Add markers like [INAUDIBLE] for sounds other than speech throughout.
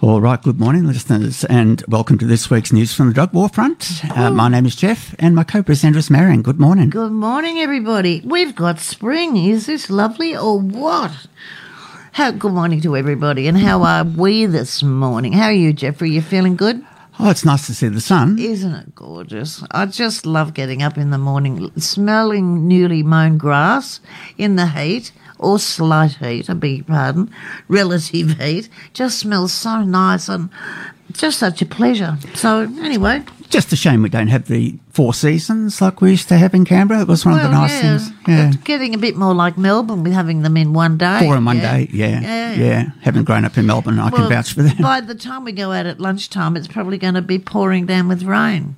All right, good morning, listeners, and welcome to this week's news from the drug war front. Uh, my name is Geoff, and my co-presenter is Marion. Good morning. Good morning, everybody. We've got spring. Is this lovely or what? How good morning to everybody, and how are we this morning? How are you, Geoffrey? You feeling good? Oh, it's nice to see the sun. Isn't it gorgeous? I just love getting up in the morning, smelling newly mown grass in the heat or slight heat, I beg your pardon, relative heat. Just smells so nice and just such a pleasure. So anyway, Just a shame we don't have the four seasons like we used to have in Canberra. It was one of the well, nice yeah, things. Yeah. it's getting a bit more like Melbourne with having them in one day. Four in one yeah. day, yeah, Yeah. yeah. Having grown up in Melbourne, I can vouch for that. By the time we go out at lunchtime, it's probably going to be pouring down with rain,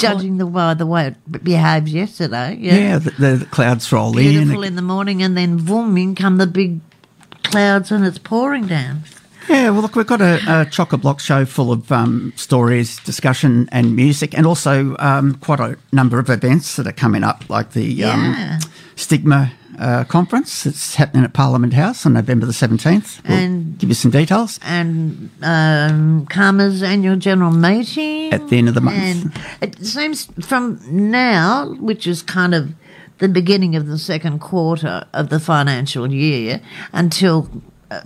judging the by the way it behaved yesterday. Yeah, yeah, the, the clouds roll beautiful in. Beautiful in the morning, and then boom, in come the big clouds, and it's pouring down. Yeah, well, look, we've got a, a chock a block show full of um, stories, discussion, and music, and also um, quite a number of events that are coming up, like the Yeah. um, Stigma uh, Conference. It's happening at Parliament House on November the 17th. We'll And- give you some details. And um, CAHMA's annual general meeting At the end of the month. And it seems from now, which is kind of the beginning of the second quarter of the financial year, until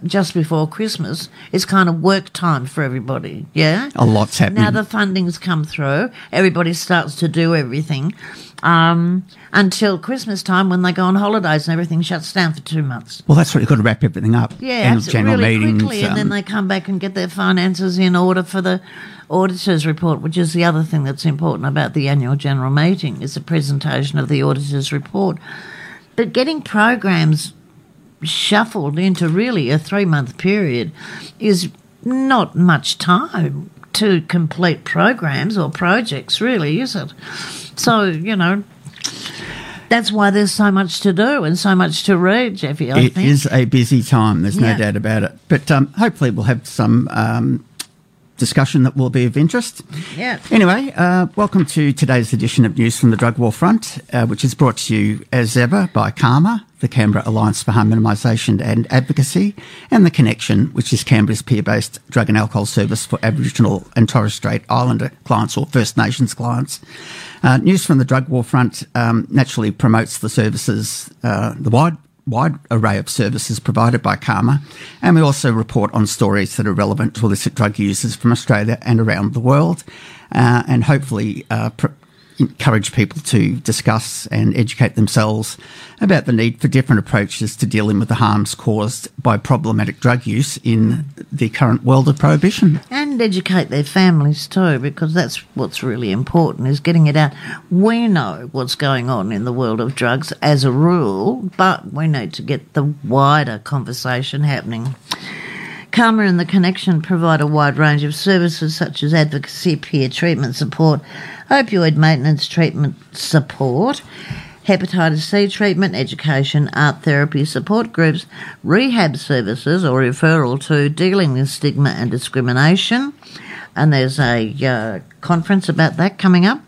just before Christmas, it's kind of work time for everybody. Yeah. A lot's happening. Now the funding's come through, everybody starts to do everything um, until Christmas time when they go on holidays and everything shuts down for two months. well, that's what you've got to wrap everything up. Yeah, Annual general really meetings. quickly, and then um, they come back and get their finances in order for the auditor's report, which is the other thing that's important about the annual general meeting is the presentation of the auditor's report. But getting programs shuffled into really a three month period is not much time to complete programs or projects, really, is it? So, you know, that's why there's so much to do and so much to read, Jeffy. I It think. is a busy time. There's no doubt about it. But um, hopefully, we'll have some um, discussion that will be of interest. Yeah. Anyway, uh, welcome to today's edition of News from the Drug War Front, uh, which is brought to you as ever by CAHMA, the Canberra Alliance for Harm Minimisation and Advocacy, and The Connection, which is Canberra's peer-based drug and alcohol service for Aboriginal and Torres Strait Islander clients or First Nations clients. Uh, News from the Drug War Front um, naturally promotes the services, uh, the wide wide array of services provided by CAHMA, and we also report on stories that are relevant to illicit drug users from Australia and around the world, uh, and hopefully uh, pr- encourage people to discuss and educate themselves about the need for different approaches to dealing with the harms caused by problematic drug use in the current world of prohibition. and educate their families too because that's what's really important is getting it out we know what's going on in the world of drugs as a rule but we need to get the wider conversation happening CAHMA and the Connection provide a wide range of services such as advocacy, peer treatment support, opioid maintenance treatment support, hepatitis C treatment, education, art therapy, support groups, rehab services or referral to dealing with stigma and discrimination. And there's a uh, conference about that coming up.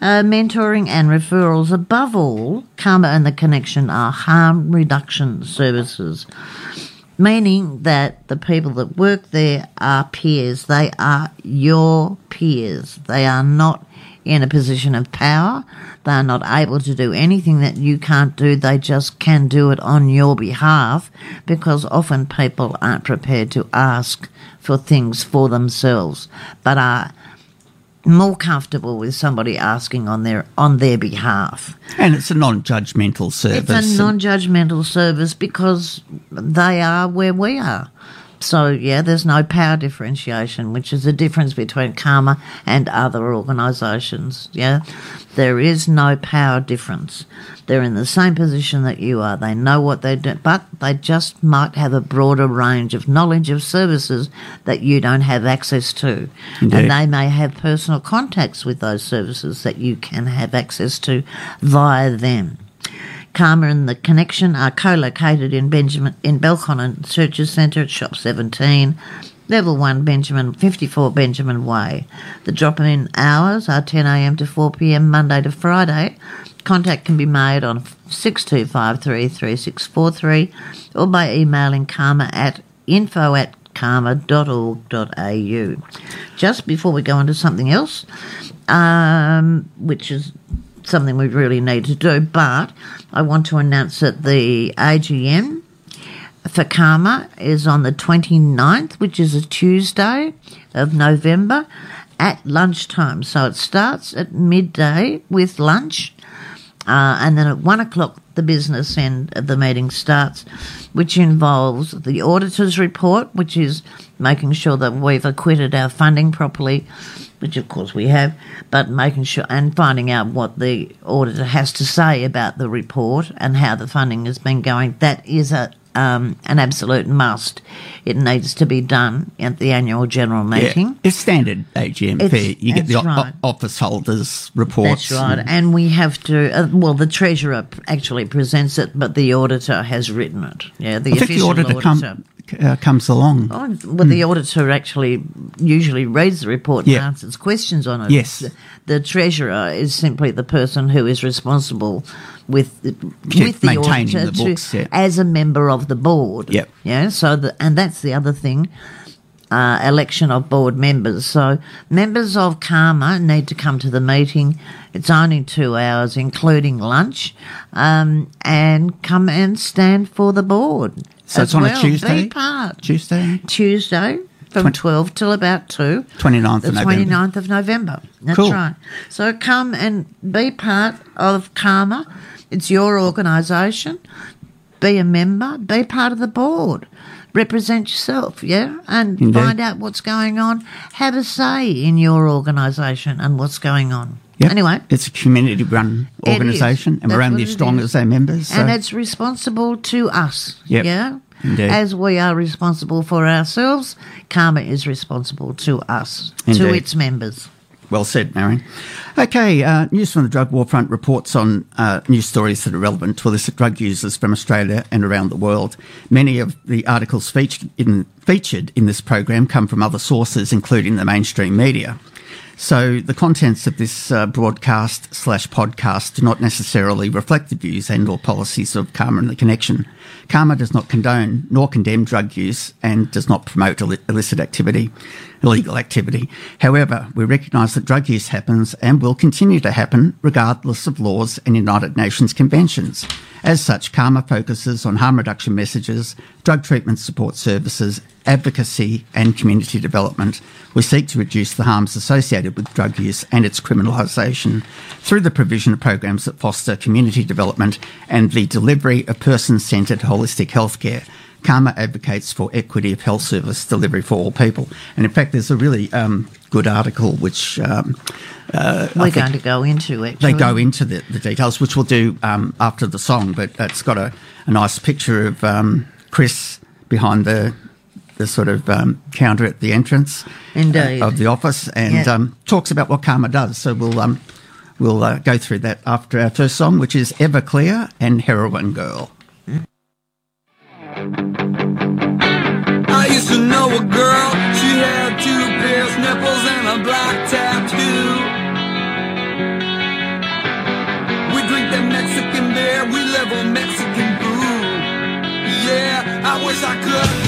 Uh, mentoring and referrals. Above all, CAHMA and the Connection are harm reduction services meaning that the people that work there are peers. They are your peers. They are not in a position of power. They are not able to do anything that you can't do. They just can do it on your behalf because often people aren't prepared to ask for things for themselves, but are more comfortable with somebody asking on their on their behalf. And it's a non-judgmental service. It's a non-judgmental service because they are where we are. So yeah, there's no power differentiation, which is the difference between CAHMA and other organisations. Yeah, there is no power difference. They're in the same position that you are. They know what they do, but they just might have a broader range of knowledge of services that you don't have access to, Indeed. and they may have personal contacts with those services that you can have access to via them. CAHMA and the Connection are co-located in Benjamin in Belconnen Churches Centre at Shop 17, Level 1 Benjamin 54 Benjamin Way. The drop-in hours are 10am to 4pm Monday to Friday. Contact can be made on 6253 3643 or by emailing cahma at info at cahma.org.au. Just before we go on to something else, um, which is something we really need to do, but I want to announce that the AGM for CAHMA is on the 29th, which is a Tuesday of November at lunchtime. So it starts at midday with lunch, uh, and then at one o'clock, the business end of the meeting starts, which involves the auditor's report, which is making sure that we've acquitted our funding properly, which of course we have, but making sure and finding out what the auditor has to say about the report and how the funding has been going. That is a um, an absolute must. It needs to be done at the annual general meeting. Yeah, it's standard AGM It's- fare. You get the right. o- office holders reports. That's right. And we have to, uh, well, the treasurer actually presents it, but the auditor has written it. Yeah, the I think the official auditor, come, uh, comes along. Oh, well, the auditor actually usually reads the report Hmm. Yeah. and answers questions on it. Yes. The, the treasurer is simply the person who is responsible with the, Yeah, with the auditor the books, to, yeah. as a member of the board. Yep. Yeah. So the, and that's the other thing. Uh, election of board members. So members of CAHMA need to come to the meeting. It's only two hours, including lunch, um, and come and stand for the board. So it's on well. a Tuesday? Be part. Tuesday, Tuesday from Twen- 12 till about 2. 29th The of November. 29th of November. That's Cool. right. So come and be part of CAHMA. It's your organisation. Be a member. Be part of the board. Represent yourself, yeah? And Indeed. find out what's going on. Have a say in your organisation and what's going on. Yep. Anyway, it's a community-run organisation, and we're only as strong as our members. So. and it's responsible to us. Yep. Yeah. Indeed. As we are responsible for ourselves, CAHMA is responsible to us, to its members. Well said, Marion. Okay, uh, News from the Drug War Front reports on uh, news stories that are relevant to illicit drug users from Australia and around the world. Many of the articles featured in, featured in this program come from other sources, including the mainstream media. So the contents of this uh, broadcast slash podcast do not necessarily reflect the views and or policies of CAHMA and the Connection. CAHMA does not condone nor condemn drug use and does not promote illicit activity, illegal activity. However, we recognise that drug use happens and will continue to happen regardless of laws and United Nations conventions. As such, CAHMA focuses on harm reduction messages, drug treatment support services, advocacy and community development. We seek to reduce the harms associated with drug use and its criminalisation through the provision of programs that foster community development and the delivery of person-centred holistic healthcare. CAHMA advocates for equity of health service delivery for all people. And in fact, there's a really um, good article which um, uh, We're going to go into actually. they go into the, the details, which we'll do um, after the song. But it's got a, a nice picture of um, Chris behind the the sort of um, counter at the entrance uh, of the office, and um, talks about what CAHMA does. So we'll um, we'll uh, go through that after our first song, which is Everclear and Heroin Girl. I used to know a girl, she had two pierced nipples and a black tattoo. We drink that Mexican beer, we live on Mexican food. Yeah, I wish I could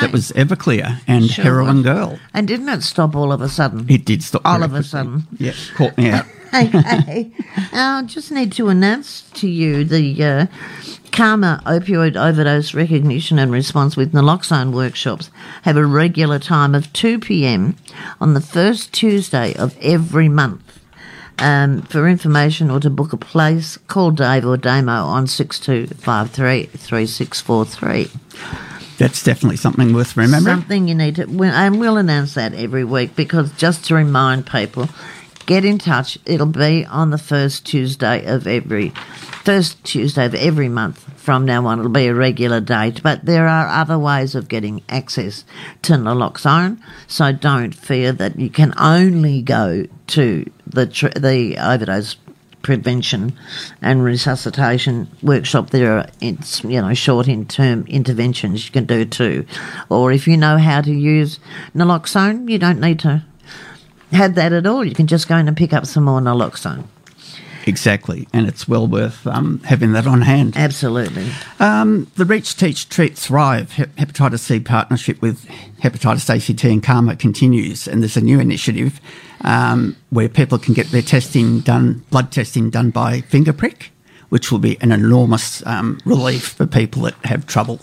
That was Everclear and Sure Heroin was. Girl. And didn't it stop all of a sudden? It did stop. All of a sudden. Yeah, caught me out. [LAUGHS] okay. I just need to announce to you the uh, CAHMA Opioid Overdose Recognition and Response with Naloxone workshops have a regular time of 2 p.m. on the first Tuesday of every month. Um, for information or to book a place, call Dave or Damo on 6253 3643. That's definitely something worth remembering. Something you need to, and we'll announce that every week because just to remind people, get in touch. It'll be on the first Tuesday of every, first Tuesday of every month from now on. It'll be a regular date, but there are other ways of getting access to naloxone. So don't fear that you can only go to the the overdose prevention and resuscitation workshop there are it's you know short in term interventions you can do too. Or if you know how to use naloxone you don't need to have that at all. You can just go in and pick up some more naloxone Exactly, and it's well worth um, having that on hand. absolutely Um, the Reach, Teach, Treat, Thrive hepatitis C partnership with Hepatitis ACT and CAHMA continues, and there's a new initiative um, where people can get their testing done, blood testing done by finger prick, which will be an enormous um, relief for people that have trouble,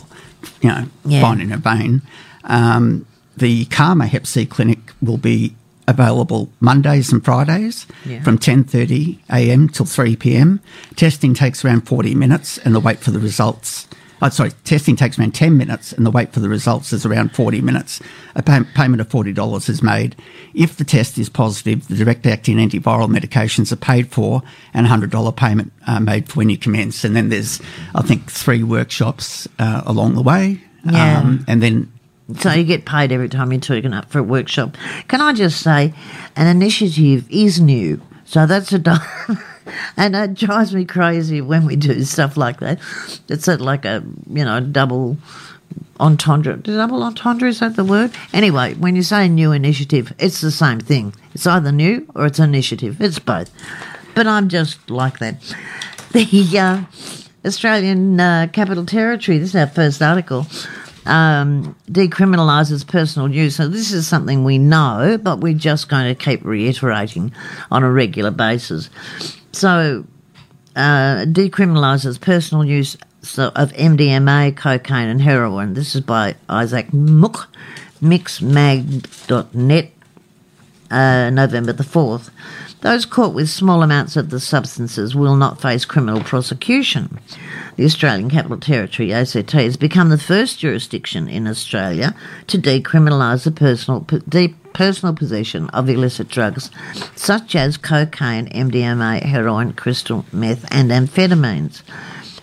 you know, Yeah. finding a vein. Um, the CAHMA Hep C clinic will be available Mondays and Fridays Yeah. from 10:30 a.m. till 3 p.m. Testing takes around 40 minutes, and the wait for the results. Oh, sorry, testing takes around 10 minutes, and the wait for the results is around 40 minutes. A pay- payment of $40 is made. If the test is positive, the direct-acting antiviral medications are paid for, and a $100 payment uh, made for when you commence. And then there's, I think, three workshops uh, along the way, Um, and then so you get paid every time you're turning up for a workshop can i just say an initiative is new so that's a do- [LAUGHS] and it drives me crazy when we do stuff like that it's like a you know double entendre. Double entendre, is that the word? Anyway, when you say new initiative, it's the same thing. It's either new or it's initiative. It's both. But I'm just like that. The uh, Australian uh, Capital Territory, this is our first article, um, decriminalises personal use. So this is something we know, but we're just going to keep reiterating on a regular basis. So uh, decriminalises personal use of MDMA, cocaine, and heroin. This is by Isaac Muk, mixmag.net, uh, November the 4th. Those caught with small amounts of the substances will not face criminal prosecution. The Australian Capital Territory, ACT, has become the first jurisdiction in Australia to decriminalise the personal, de- personal possession of illicit drugs such as cocaine, MDMA, heroin, crystal meth, and amphetamines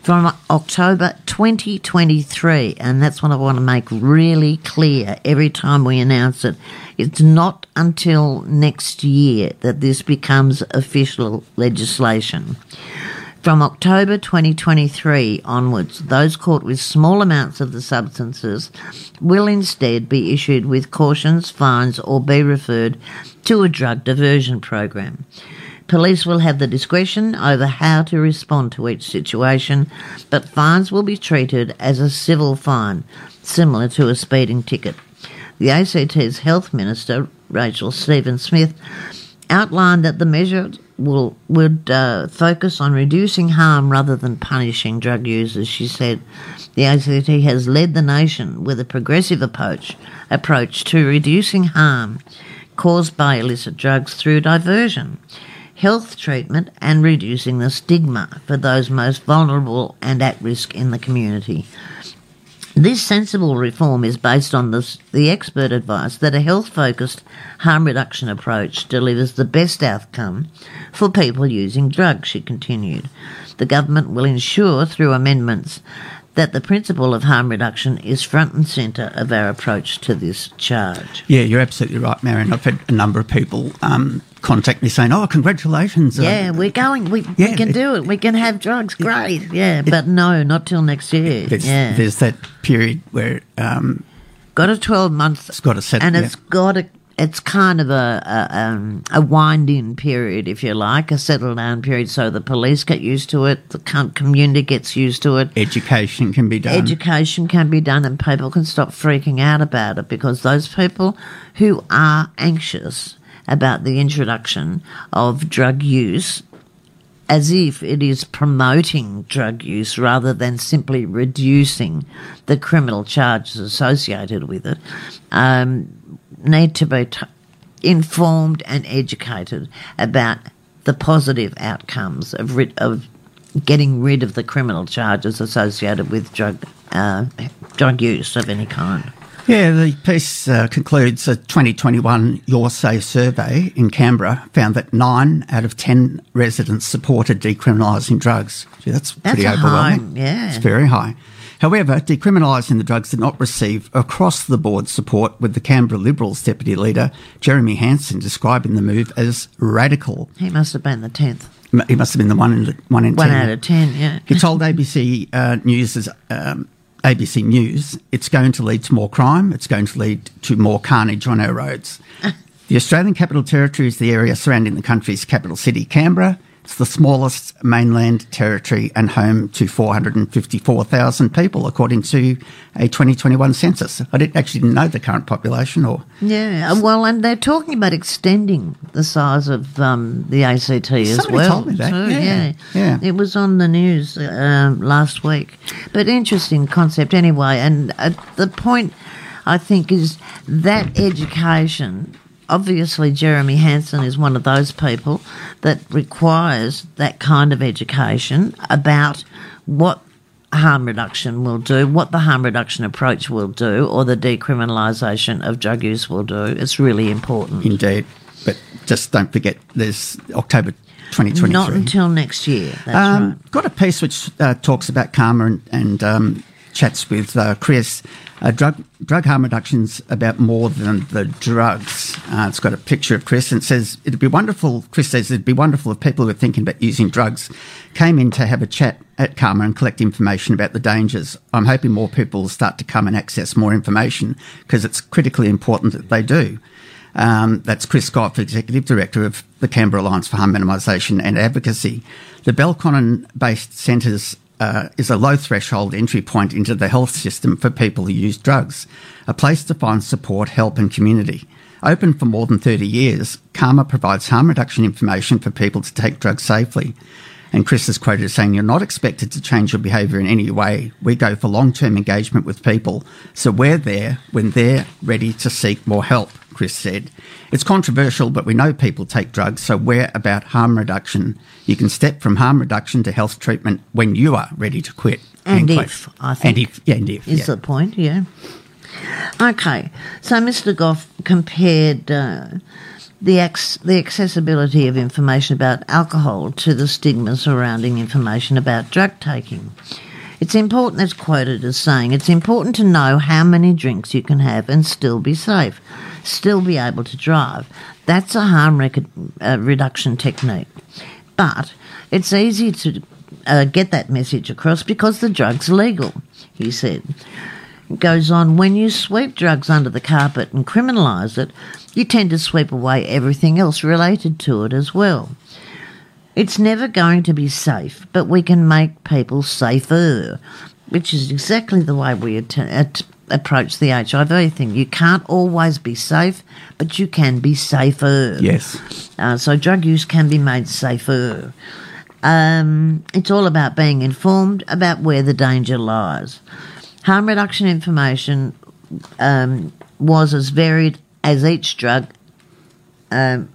from October 2023, and that's what I want to make really clear every time we announce it. It's not until next year that this becomes official legislation. From October 2023 onwards, those caught with small amounts of the substances will instead be issued with cautions, fines, or be referred to a drug diversion program. Police will have the discretion over how to respond to each situation, but fines will be treated as a civil fine, similar to a speeding ticket. The ACT's Health Minister, Rachel Stephen Smith, outlined that the measure will would uh, focus on reducing harm rather than punishing drug users. She said, "The ACT has led the nation with a progressive approach approach to reducing harm caused by illicit drugs through diversion." Health treatment and reducing the stigma for those most vulnerable and at risk in the community. This sensible reform is based on the expert advice that a health focused harm reduction approach delivers the best outcome for people using drugs, she continued. The government will ensure through amendments that the principle of harm reduction is front and centre of our approach to this charge. Yeah, you're absolutely right, Marion. I've had a number of people um, contact me saying, "Oh, congratulations!" uh, Yeah, we're going. We, Yeah, we can it- do it. We can have drugs. Great. Yeah, but no, not till next year. there's, yeah, there's that period where um, got a twelve month. it's got a set. and yeah. it's got a. it's kind of a a, um, a wind in period, if you like, a settle down period, so the police get used to it, the community gets used to it. Education can be done. Education can be done, and people can stop freaking out about it because those people who are anxious about the introduction of drug use as if it is promoting drug use rather than simply reducing the criminal charges associated with it, um, need to be t- informed and educated about the positive outcomes of, rid- of getting rid of the criminal charges associated with drug uh, drug use of any kind. Yeah, the piece uh, concludes a 2021 Your Say survey in Canberra found that nine out of 10 residents supported decriminalising drugs. Gee, that's, That's pretty overwhelming. high, yeah. It's very high. However, decriminalising the drugs did not receive across the board support, with the Canberra Liberals Deputy Leader, Jeremy Hanson, describing the move as radical. He must have been the tenth. He must have been the one in, one in One 10. out of ten, yeah. He told ABC uh, News, as um, ABC News, it's going to lead to more crime. It's going to lead to more carnage on our roads. Ah. the Australian Capital Territory is the area surrounding the country's capital city, Canberra. It's the smallest mainland territory and home to 454,000 people, according to a 2021 census. I didn't actually didn't know the current population, or Yeah, well, and they're talking about extending the size of um, the ACT as Somebody well. told me that, too, yeah, yeah. It was on the news um, last week. But interesting concept anyway. And uh, the point, I think, is that education. Obviously, Jeremy Hanson is one of those people that requires that kind of education about what harm reduction will do, what the harm reduction approach will do, or the decriminalisation of drug use will do. It's really important. indeed. But just don't forget, there's October 2023. Not until next year. Um, right. Got a piece which uh, talks about CAHMA and, and um, chats with uh, Chris. Uh, drug drug harm reductions about more than the drugs. Uh, it's got a picture of Chris and says it'd be wonderful. Chris says it'd be wonderful if people who are thinking about using drugs came in to have a chat at CAHMA and collect information about the dangers. I'm hoping more people will start to come and access more information because it's critically important that they do. Um, that's Chris Scott, Executive Director of the Canberra Alliance for Harm Minimisation and Advocacy. The Belconnen based centres uh, is a low threshold entry point into the health system for people who use drugs, a place to find support, help, and community. Open for more than 30 years, CAHMA provides harm reduction information for people to take drugs safely. And Chris is quoted as saying, You're not expected to change your behaviour in any way. We go for long term engagement with people. So we're there when they're ready to seek more help, Chris said. It's controversial, but we know people take drugs, so we're about harm reduction. You can step from harm reduction to health treatment when you are ready to quit. And End quote. if, I And if, yeah, and if. Is yeah. the point, yeah. Okay, so Mr. Gough compared uh, the ac- the accessibility of information about alcohol to the stigma surrounding information about drug taking. It's important, as quoted as saying, it's important to know how many drinks you can have and still be safe, still be able to drive. That's a harm rec- uh, reduction technique. But it's easy to uh, get that message across because the drug's legal, he said. Goes on, when you sweep drugs under the carpet and criminalise it, you tend to sweep away everything else related to it as well. It's never going to be safe, but we can make people safer, which is exactly the way we at- at- approach the HIV thing. You can't always be safe, but you can be safer. Yes. Uh, so drug use can be made safer. Um, it's all about being informed about where the danger lies. Harm reduction information um, was as varied as each drug um,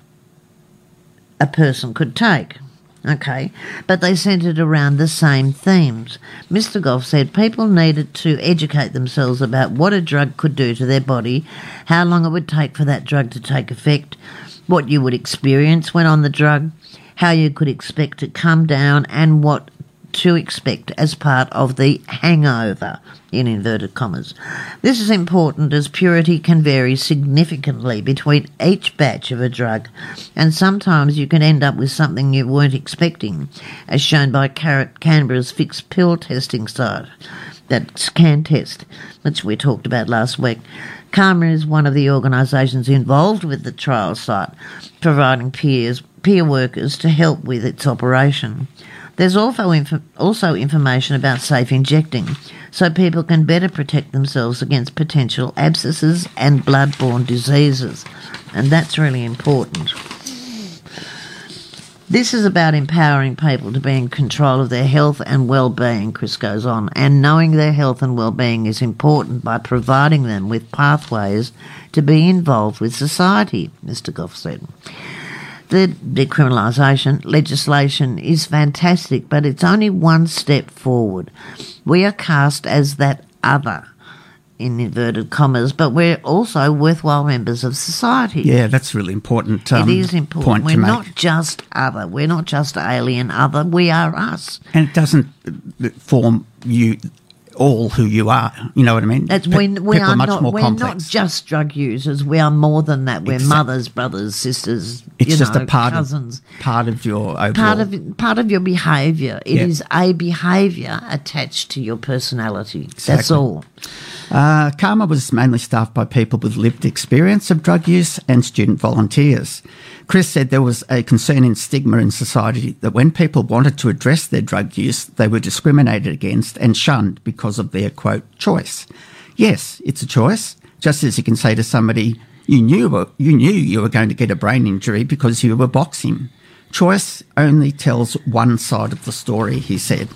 a person could take. Okay, but they centred around the same themes. Mr. Gough said people needed to educate themselves about what a drug could do to their body, how long it would take for that drug to take effect, what you would experience when on the drug, how you could expect to come down, and what to expect as part of the hangover, in inverted commas. This is important as purity can vary significantly between each batch of a drug, and sometimes you can end up with something you weren't expecting, as shown by Canberra's fixed pill testing site. That's CanTEST, which we talked about last week. CAHMA is one of the organisations involved with the trial site, providing peers, peer workers to help with its operation. There's also, inf- also information about safe injecting, so people can better protect themselves against potential abscesses and blood-borne diseases, and that's really important. This is about empowering people to be in control of their health and well-being, Chris goes on, and knowing their health and well-being is important by providing them with pathways to be involved with society, Mr. Gough said. The decriminalisation legislation is fantastic, but it's only one step forward. We are cast as that other, in inverted commas, but we're also worthwhile members of society. Yeah, that's really important. Um, It is important. Point We're not just other. We're not just alien other. We are us. and it doesn't uh, form you all who you are. You know what I mean? That's when we are much not. more We're complex. not just drug users. We are more than that. We're Exact- mothers, brothers, sisters. it's you just know, a part cousins. of part of your overall. part of part of your behaviour. It Yeah. is a behaviour attached to your personality. That's all. Uh, CAHMA was mainly staffed by people with lived experience of drug use and student volunteers. Chris said there was a concerning stigma in society that when people wanted to address their drug use, they were discriminated against and shunned because of their quote choice. Yes, it's a choice. Just as you can say to somebody, you knew you knew you were going to get a brain injury because you were boxing. Choice only tells one side of the story, he said.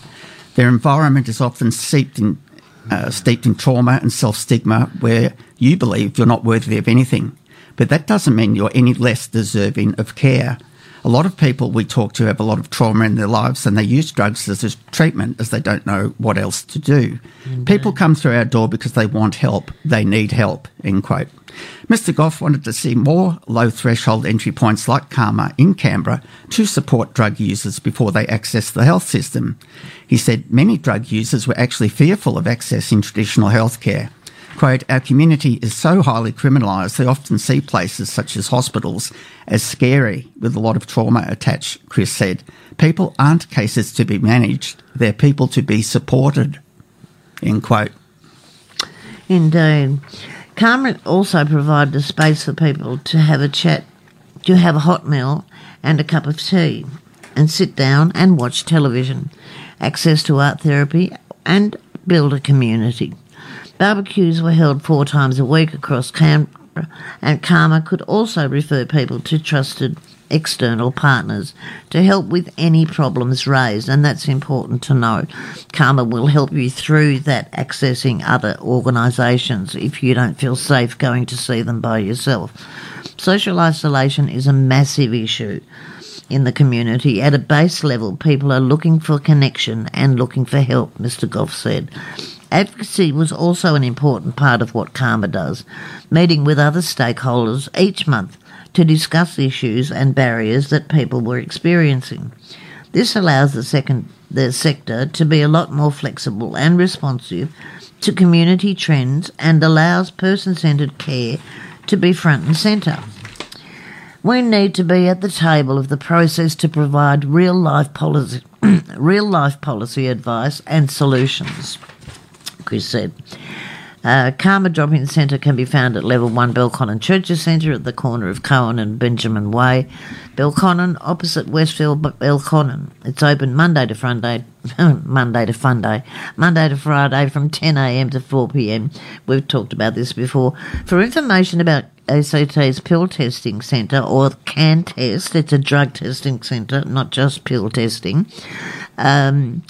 Their environment is often steeped in uh, steeped in trauma and self stigma where you believe you're not worthy of anything. But that doesn't mean you're any less deserving of care. A lot of people we talk to have a lot of trauma in their lives and they use drugs as a treatment as they don't know what else to do. Mm-hmm. People come through our door because they want help, they need help, end quote. Mr. Gough wanted to see more low threshold entry points like CAHMA in Canberra to support drug users before they access the health system. He said many drug users were actually fearful of accessing traditional healthcare. Quote, our community is so highly criminalised, they often see places such as hospitals as scary with a lot of trauma attached, Chris said. People aren't cases to be managed, they're people to be supported, end quote. Indeed. CAHMA also provided a space for people to have a chat, to have a hot meal and a cup of tea, and sit down and watch television, access to art therapy, and build a community. Barbecues were held four times a week across Canberra, and CAHMA could also refer people to trusted external partners to help with any problems raised, and that's important to know. CAHMA will help you through that accessing other organisations if you don't feel safe going to see them by yourself. Social isolation is a massive issue in the community. At a base level, people are looking for connection and looking for help, Mr. Gough said. Advocacy was also an important part of what CAHMA does, meeting with other stakeholders each month to discuss issues and barriers that people were experiencing. This allows the second the sector to be a lot more flexible and responsive to community trends and allows person-centered care to be front and centre. We need to be at the table of the process to provide real life policy, [CLEARS THROAT] real life policy advice and solutions. Chris said. Uh, CAHMA Drop-In Centre can be found at level one Belconnen Churches Centre at the corner of Cohen and Benjamin Way, Belconnen, opposite Westfield Belconnen. It's open Monday to Friday, [LAUGHS] Monday to Funday, Monday to Friday from 10 a.m. to 4 p.m. We've talked about this before. For information about ACT's pill testing centre or CanTEST, it's a drug testing centre, not just pill testing. Um,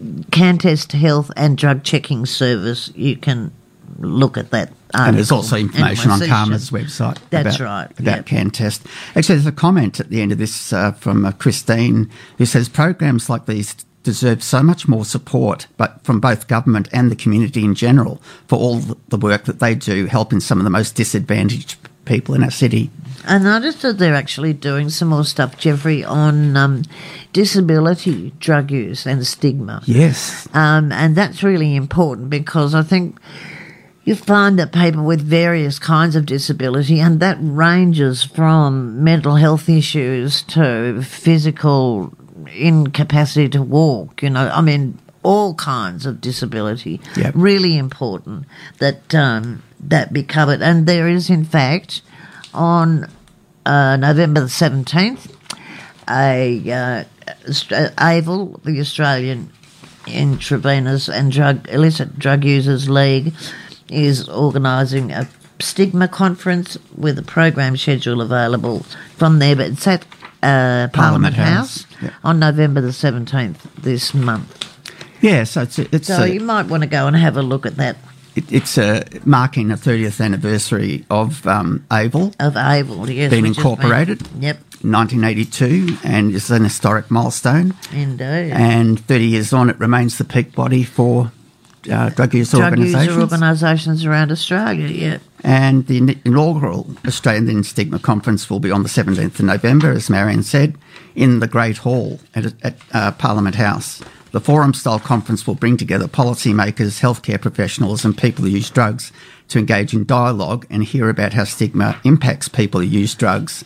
CanTEST health and drug checking service. You can look at that. Article And there's also information my on. CAHMA's website. That's about, right, About yep. CanTEST. Actually, there's a comment at the end of this uh, from uh, Christine who says programs like these deserve so much more support, but from both government and the community in general for all the work that they do, helping some of the most disadvantaged people in our city. I noticed that they're actually doing some more stuff, Jeffrey, on um, disability drug use and stigma. Yes. Um, and that's really important because I think you find that people with various kinds of disability, and that ranges from mental health issues to physical incapacity to walk, you know, I mean, all kinds of disability. Yep. Really important that um, that be covered. And there is, in fact, on uh, November the 17th, a uh, AIVL, the Australian Intravenous and Drug Illicit Drug Users League, is organising a stigma conference with a program schedule available from there. But it's at uh, Parliament, Parliament House, House, yeah. on November the 17th this month. Yeah, so it's it's So a, you might want to go and have a look at that it, it's a marking the 30th anniversary of um, AIVL, of AIVL. Yes, Been incorporated. Yep, 1982, and it's an historic milestone. indeed. And 30 years on, it remains the peak body for uh, drug use Drug user organisations. organisations around Australia. Yeah. And the inaugural Australian Stigma Conference will be on the 17th of November, as Marion said, in the Great Hall at, at uh, Parliament House. The forum style conference will bring together policymakers, healthcare professionals, and people who use drugs to engage in dialogue and hear about how stigma impacts people who use drugs.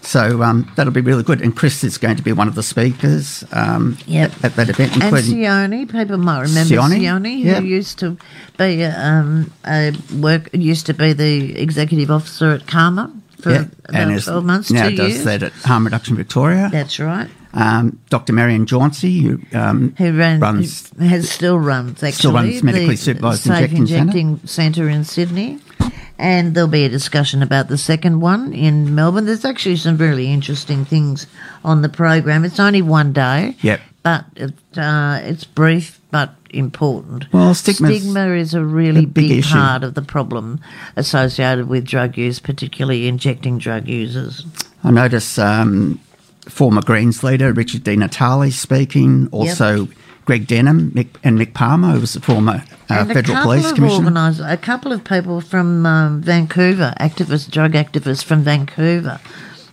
So um, that'll be really good. And Chris is going to be one of the speakers um, Yep. at that event, And including Sione, people might remember Sione, Sione, who yep. used to be um, a work used to be the executive officer at CAHMA for yeah, about twelve months, now does years. that at Harm Reduction Victoria. That's right. Um, Dr. Marianne Jauncey, who um, Who ran, runs has still runs actually Still runs medically the supervised safe injecting centre. injecting centre in Sydney, and there'll be a discussion about the second one in Melbourne. There's actually some really interesting things on the program. It's only one day, Yep. but it, uh, it's brief but important. Well, stigma is a really big big, part of the problem associated with drug use, particularly injecting drug users. I notice um, former Greens leader Richard Di Natale speaking, also Greg Denham Mick, and Mick Palmer, who was the former uh, Federal Police Commissioner. a couple of people from um, Vancouver, activists, drug activists from Vancouver,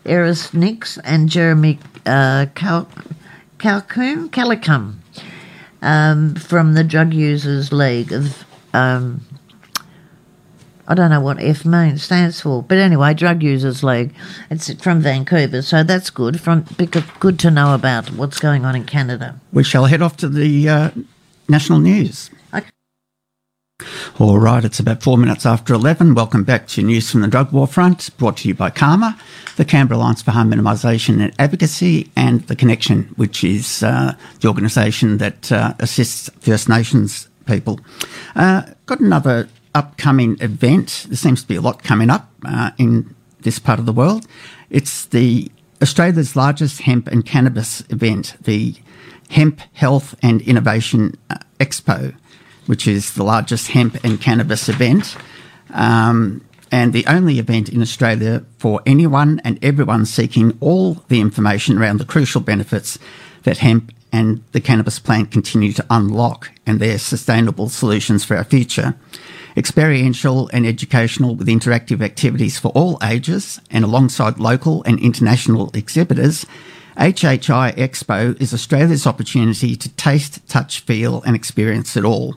Eris Nyx and Jeremy uh, Cal- Calcum, Kalicum, um, from the Drug Users League of. Um, I don't know what F means stands for, but anyway, Drug Users League. It's from Vancouver, so that's good. From because good to know about what's going on in Canada. We shall head off to the uh, national news. Okay. All right, it's about four minutes after 11. Welcome back to News from the Drug War Front, brought to you by CAHMA, the Canberra Alliance for Harm Minimisation and Advocacy, and The Connection, which is uh, the organisation that uh, assists First Nations people. Uh, got another upcoming event. There seems to be a lot coming up uh, in this part of the world. It's the Australia's largest hemp and cannabis event, the Hemp Health and Innovation uh, Expo, which is the largest hemp and cannabis event, um, and the only event in Australia for anyone and everyone seeking all the information around the crucial benefits that hemp and the cannabis plant continue to unlock and their sustainable solutions for our future. Experiential and educational with interactive activities for all ages and alongside local and international exhibitors, HHI Expo is Australia's opportunity to taste, touch, feel, and experience it all.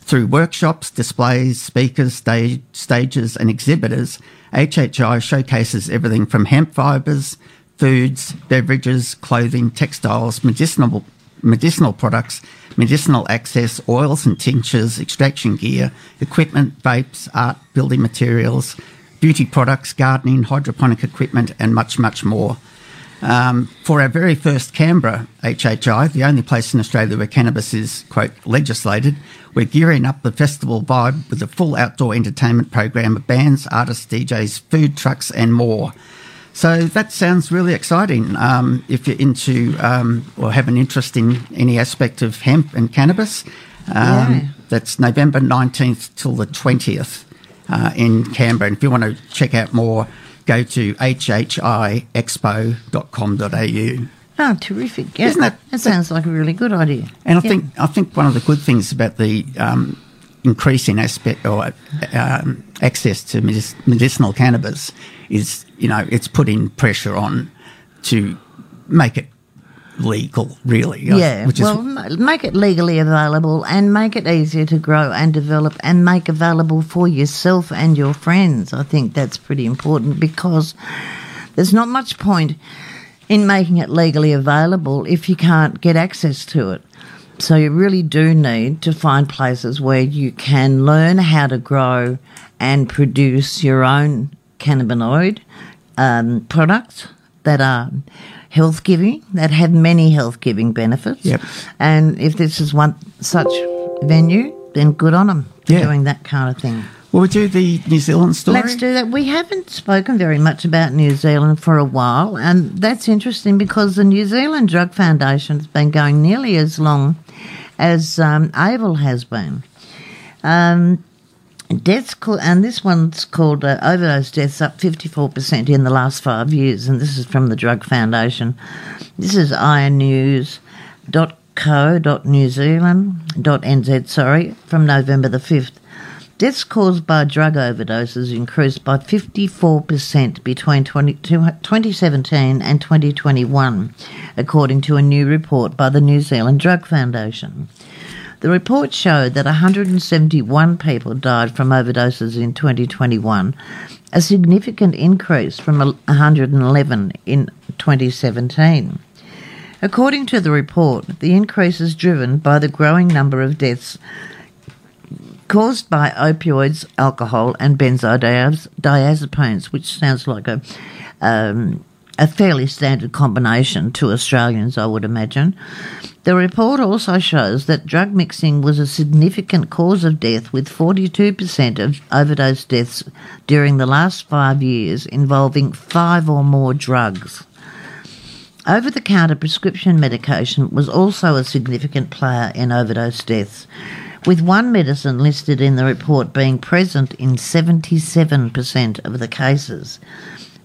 Through workshops, displays, speakers, stage, stages, and exhibitors, HHI showcases everything from hemp fibres, foods, beverages, clothing, textiles, medicinal, medicinal products, medicinal access, oils and tinctures, extraction gear, equipment, vapes, art, building materials, beauty products, gardening, hydroponic equipment, and much, much more. Um, for our very first Canberra HHI, the only place in Australia where cannabis is, quote, legislated, we're gearing up the festival vibe with a full outdoor entertainment program of bands, artists, DJs, food trucks, and more. So that sounds really exciting. Um, if you're into um, or have an interest in any aspect of hemp and cannabis, um, Yeah. that's November 19th till the 20th uh, in Canberra. And if you want to check out more, go to hhiexpo.com.au. Oh, terrific! Yeah, Isn't that- that sounds like a really good idea. And I Yeah. think I think one of the good things about the um, increasing aspect or um, access to medicinal cannabis is, you know, it's putting pressure on to make it legal, really. Yeah, which is well, make it legally available and make it easier to grow and develop and make available for yourself and your friends. I think that's pretty important because there's not much point in making it legally available if you can't get access to it. So you really do need to find places where you can learn how to grow and produce your own cannabinoid um, products that are health giving, that have many health giving benefits. Yep. And if this is one such venue, then good on them for Yeah. doing that kind of thing. Will we do the New Zealand story? Let's do that. We haven't spoken very much about New Zealand for a while, and that's interesting because the New Zealand Drug Foundation has been going nearly as long as um, AIVL has been. Um, deaths, and this one's called uh, overdose deaths up 54% in the last five years, and this is from the Drug Foundation. This is ironnews.co.newzealand.nz, sorry, from November the 5th. Deaths caused by drug overdoses increased by 54% between 20, 2017 and 2021, according to a new report by the New Zealand Drug Foundation. The report showed that 171 people died from overdoses in 2021, a significant increase from 111 in 2017. According to the report, the increase is driven by the growing number of deaths caused by opioids, alcohol, and benzodiazepines, which sounds like a um, a fairly standard combination to Australians, I would imagine. The report also shows that drug mixing was a significant cause of death, with 42% of overdose deaths during the last five years involving five or more drugs. Over the counter prescription medication was also a significant player in overdose deaths, with one medicine listed in the report being present in 77% of the cases.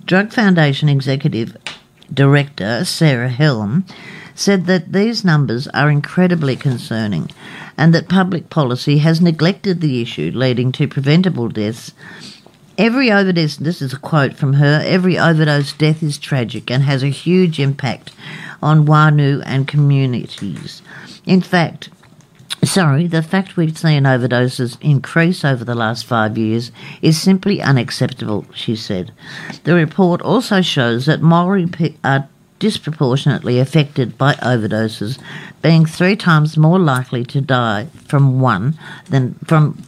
Drug Foundation Executive Director Sarah Helm said that these numbers are incredibly concerning and that public policy has neglected the issue, leading to preventable deaths Every overdose, this is a quote from her, every overdose death is tragic and has a huge impact on whānau and communities. In fact, sorry, the fact we've seen overdoses increase over the last five years is simply unacceptable, she said. The report also shows that Maori are disproportionately affected by overdoses, being three times more likely to die from one than from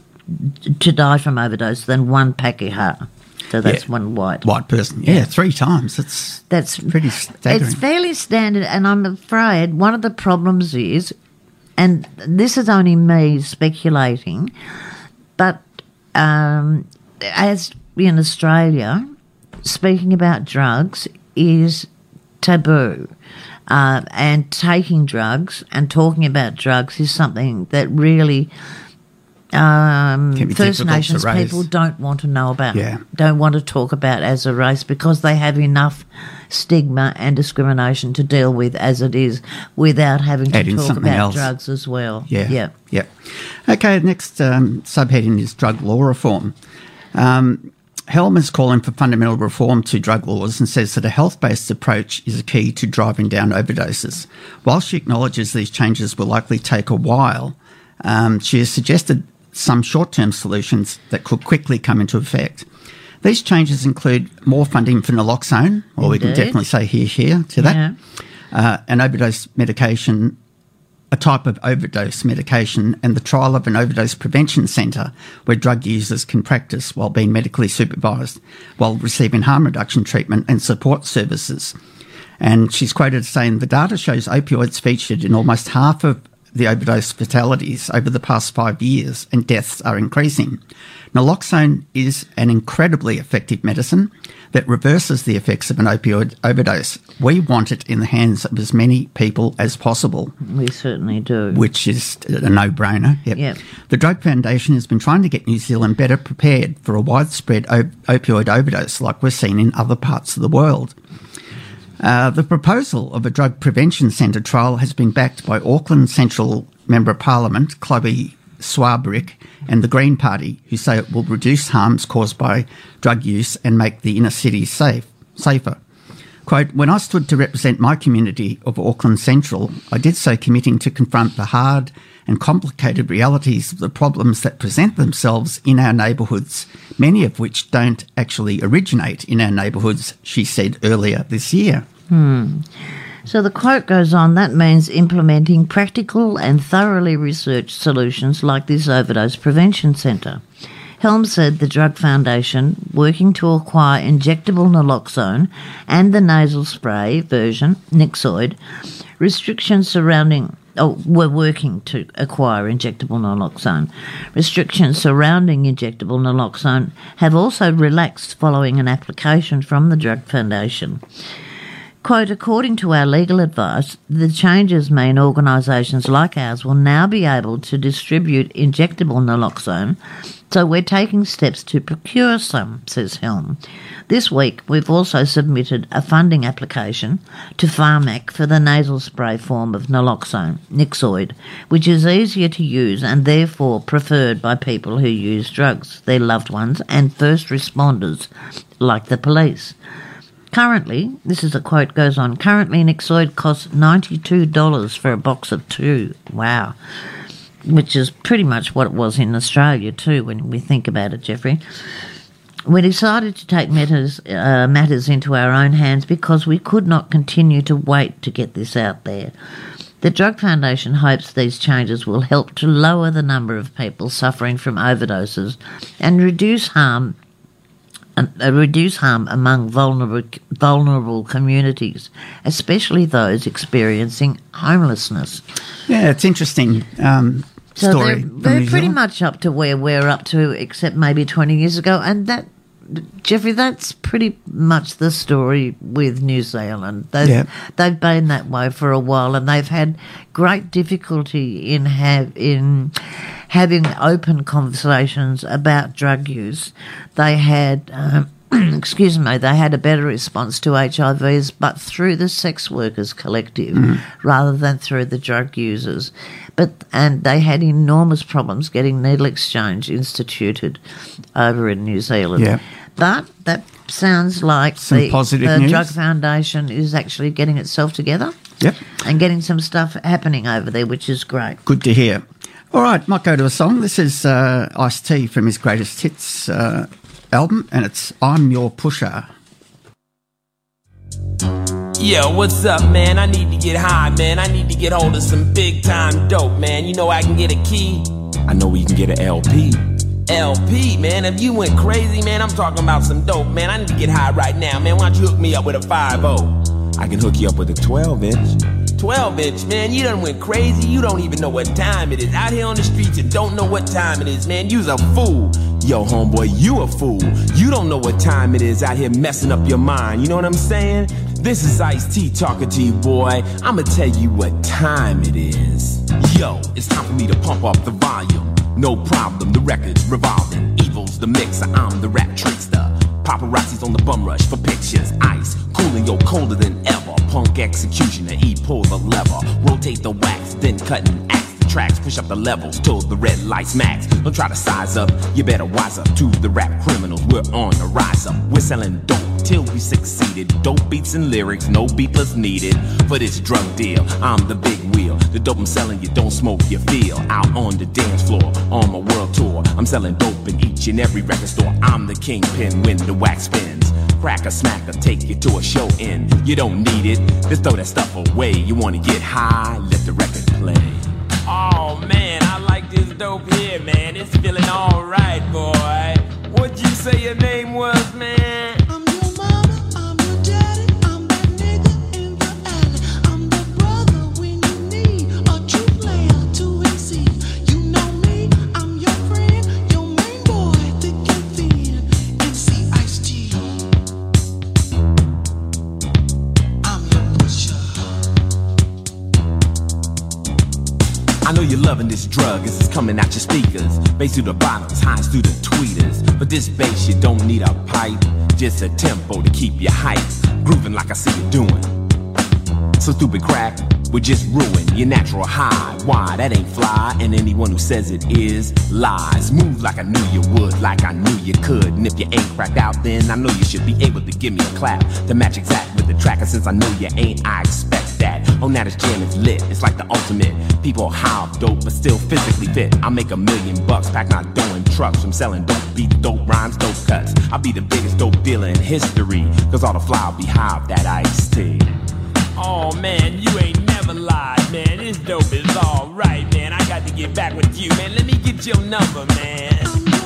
to die from overdose than one pakeha. So that's Yeah. one white. White person. Yeah, three times. It's That's pretty staggering. It's fairly standard, and I'm afraid one of the problems is, and this is only me speculating, but um, as in Australia, speaking about drugs is taboo. Uh, and taking drugs and talking about drugs is something that really um, First Nations people don't want to know about, Yeah. don't want to talk about as a race because they have enough stigma and discrimination to deal with as it is without having to Add in talk about else. drugs as well. Yeah. Yeah. Yep. Okay, next um, subheading is drug law reform. Um, Helm is calling for fundamental reform to drug laws and says that a health based approach is a key to driving down overdoses. While she acknowledges these changes will likely take a while, um, she has suggested some short term solutions that could quickly come into effect. These changes include more funding for naloxone, or we can definitely say here, here to that, Yeah. uh, an overdose medication a type of overdose medication and the trial of an overdose prevention centre where drug users can practice while being medically supervised while receiving harm reduction treatment and support services. And she's quoted as saying the data shows opioids featured in almost half of the overdose fatalities over the past five years and deaths are increasing. Naloxone is an incredibly effective medicine that reverses the effects of an opioid overdose. We want it in the hands of as many people as possible We certainly do. which is a no-brainer. Yep. Yep. The Drug Foundation has been trying to get New Zealand better prepared for a widespread op- opioid overdose like we're seeing in other parts of the world. Uh, the proposal of a drug prevention centre trial has been backed by Auckland Central Member of Parliament, Chloe Swarbrick, and the Green Party, who say it will reduce harms caused by drug use and make the inner city safe, safer. Quote, when I stood to represent my community of Auckland Central, I did so committing to confront the hard and complicated realities of the problems that present themselves in our neighbourhoods, many of which don't actually originate in our neighbourhoods, she said earlier this year. Hmm. So the quote goes on that means implementing practical and thoroughly researched solutions like this overdose prevention centre. Helm said the Drug Foundation, working to acquire injectable naloxone and the nasal spray version, Nyxoid, restrictions surrounding oh, were working to acquire injectable naloxone. Restrictions surrounding injectable naloxone have also relaxed following an application from the Drug Foundation. Quote, according to our legal advice, the changes mean organisations like ours will now be able to distribute injectable naloxone, so we're taking steps to procure some, says Helm. This week, we've also submitted a funding application to Pharmac for the nasal spray form of naloxone, Nyxoid, which is easier to use and therefore preferred by people who use drugs, their loved ones, and first responders, like the police. Currently, this is a quote goes on, currently Nyxoid costs $92 for a box of two. Wow. Which is pretty much what it was in Australia too when we think about it, Geoffrey. We decided to take matters, uh, matters into our own hands because we could not continue to wait to get this out there. The Drug Foundation hopes these changes will help to lower the number of people suffering from overdoses and reduce harm reduce harm among vulnerable, vulnerable communities, especially those experiencing homelessness. Yeah, it's interesting. Um, So story. they're, they're pretty much up to where we're up to, except maybe 20 years ago. And that, Geoffrey, that's pretty much the story with New Zealand. They've, Yeah. they've been that way for a while and they've had great difficulty in have in having open conversations about drug use. They had. Um, [CLEARS THROAT] excuse me, they had a better response to HIVs, but through the sex workers collective rather than through the drug users. But and they had enormous problems getting needle exchange instituted over in New Zealand. Yeah. But that sounds like Some the, positive the news. Drug Foundation is actually getting itself together Yep. and getting some stuff happening over there, which is great. Good to hear. All right, might go to a song. This is uh, Ice T from his greatest hits uh, album, and it's I'm Your Pusher. Yo, what's up, man? I need to get high, man. I need to get hold of some big time dope, man. You know I can get a key. I know we can get an LP. LP, man. If you went crazy, man, I'm talking about some dope, man. I need to get high right now, man. Why don't you hook me up with a 5 I can hook you up with a 12 inch. 12 inch, man. You done went crazy. You don't even know what time it is. Out here on the streets and don't know what time it is, man. You's a fool. Yo, homeboy, you a fool. You don't know what time it is out here messing up your mind. You know what I'm saying? This is Ice T talking to you, boy. I'ma tell you what time it is. Yo, it's time for me to pump up the volume. No problem, the record's revolving. Evil's the mixer, I'm the rap trickster. Paparazzi's on the bum rush for pictures. Ice, cooling yo colder than ever. Punk executioner, he pulls the lever. Rotate the wax, then cut and axe tracks. Push up the levels till the red lights max. Don't try to size up, you better wise up to the rap criminals. We're on the rise up. We're selling dope till we succeeded. Dope beats and lyrics, no beatless needed. For this drug deal, I'm the big wheel. The dope I'm selling, you don't smoke, you feel. Out on the dance floor, on my world tour. I'm selling dope in each and every record store. I'm the kingpin when the wax spins. Crack a smack or take you to a show in. You don't need it, just throw that stuff away. You wanna get high, let the record play. Oh, man. I like this dope here, man. It's feeling alright, boy. What'd you say your name was, man? Know you're loving this drug as it's coming out your speakers. Bass through the bottoms, highs through the tweeters. But this bass, you don't need a pipe, just a tempo to keep you hype. Grooving like I see you doing. So stupid crack would just ruin your natural high. Why? That ain't fly, and anyone who says it is lies. Move like I knew you would, like I knew you could. And if you ain't cracked out, then I know you should be able to give me a clap to match exact with the track. And since I know you ain't, I expect that. Oh, now this jam is lit. It's like the ultimate. People off dope, but still physically fit. I make a million bucks, pack not doing trucks from selling dope beats, dope rhymes, dope cuts. I'll be the biggest dope dealer in history, cause all the fly will be off that iced tea. Oh man, you ain't never lied, man. This dope is alright, man. I got to get back with you, man. Let me get your number, man.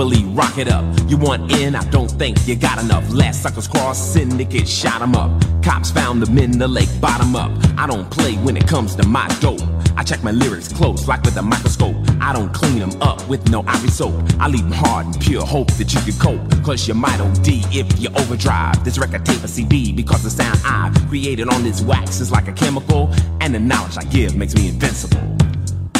Evilly rock it up. You want in? I don't think you got enough. Last suckers cross, syndicate shot 'em up. Cops found them in the lake, bottom up. I don't play when it comes to my dope. I check my lyrics close, like with a microscope. I don't clean them up with no ivory soap. I leave them hard and pure, hope that you can cope. Cause you might OD if you overdrive. This record tape a CD because the sound I've created on this wax is like a chemical. And the knowledge I give makes me invincible.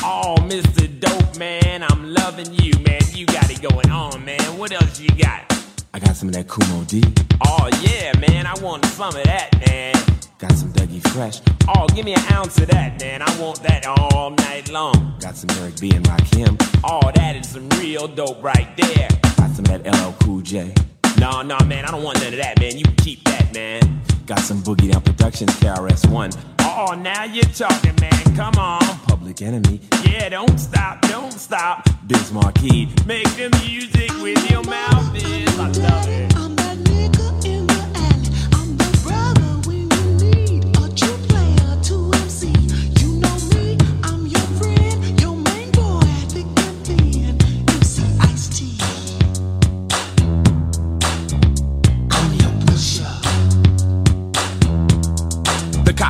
Oh, Mr. Dope, man, I'm loving you, man. You got it going on, man. What else you got? I got some of that Kool Moe Dee. Oh, yeah, man, I want some of that, man. Got some Dougie Fresh. Oh, give me an ounce of that, man. I want that all night long. Got some Eric B and Rakim. Oh, that is some real dope right there. Got some of that LL Cool J. No, no, man, I don't want none of that, man. You keep that, man. Got some Boogie Down Productions, KRS-One. Oh, now you're talking, man. Come on. Public Enemy. Yeah, don't stop, don't stop. Biz Markie. Make the music with your mouth is. I love it.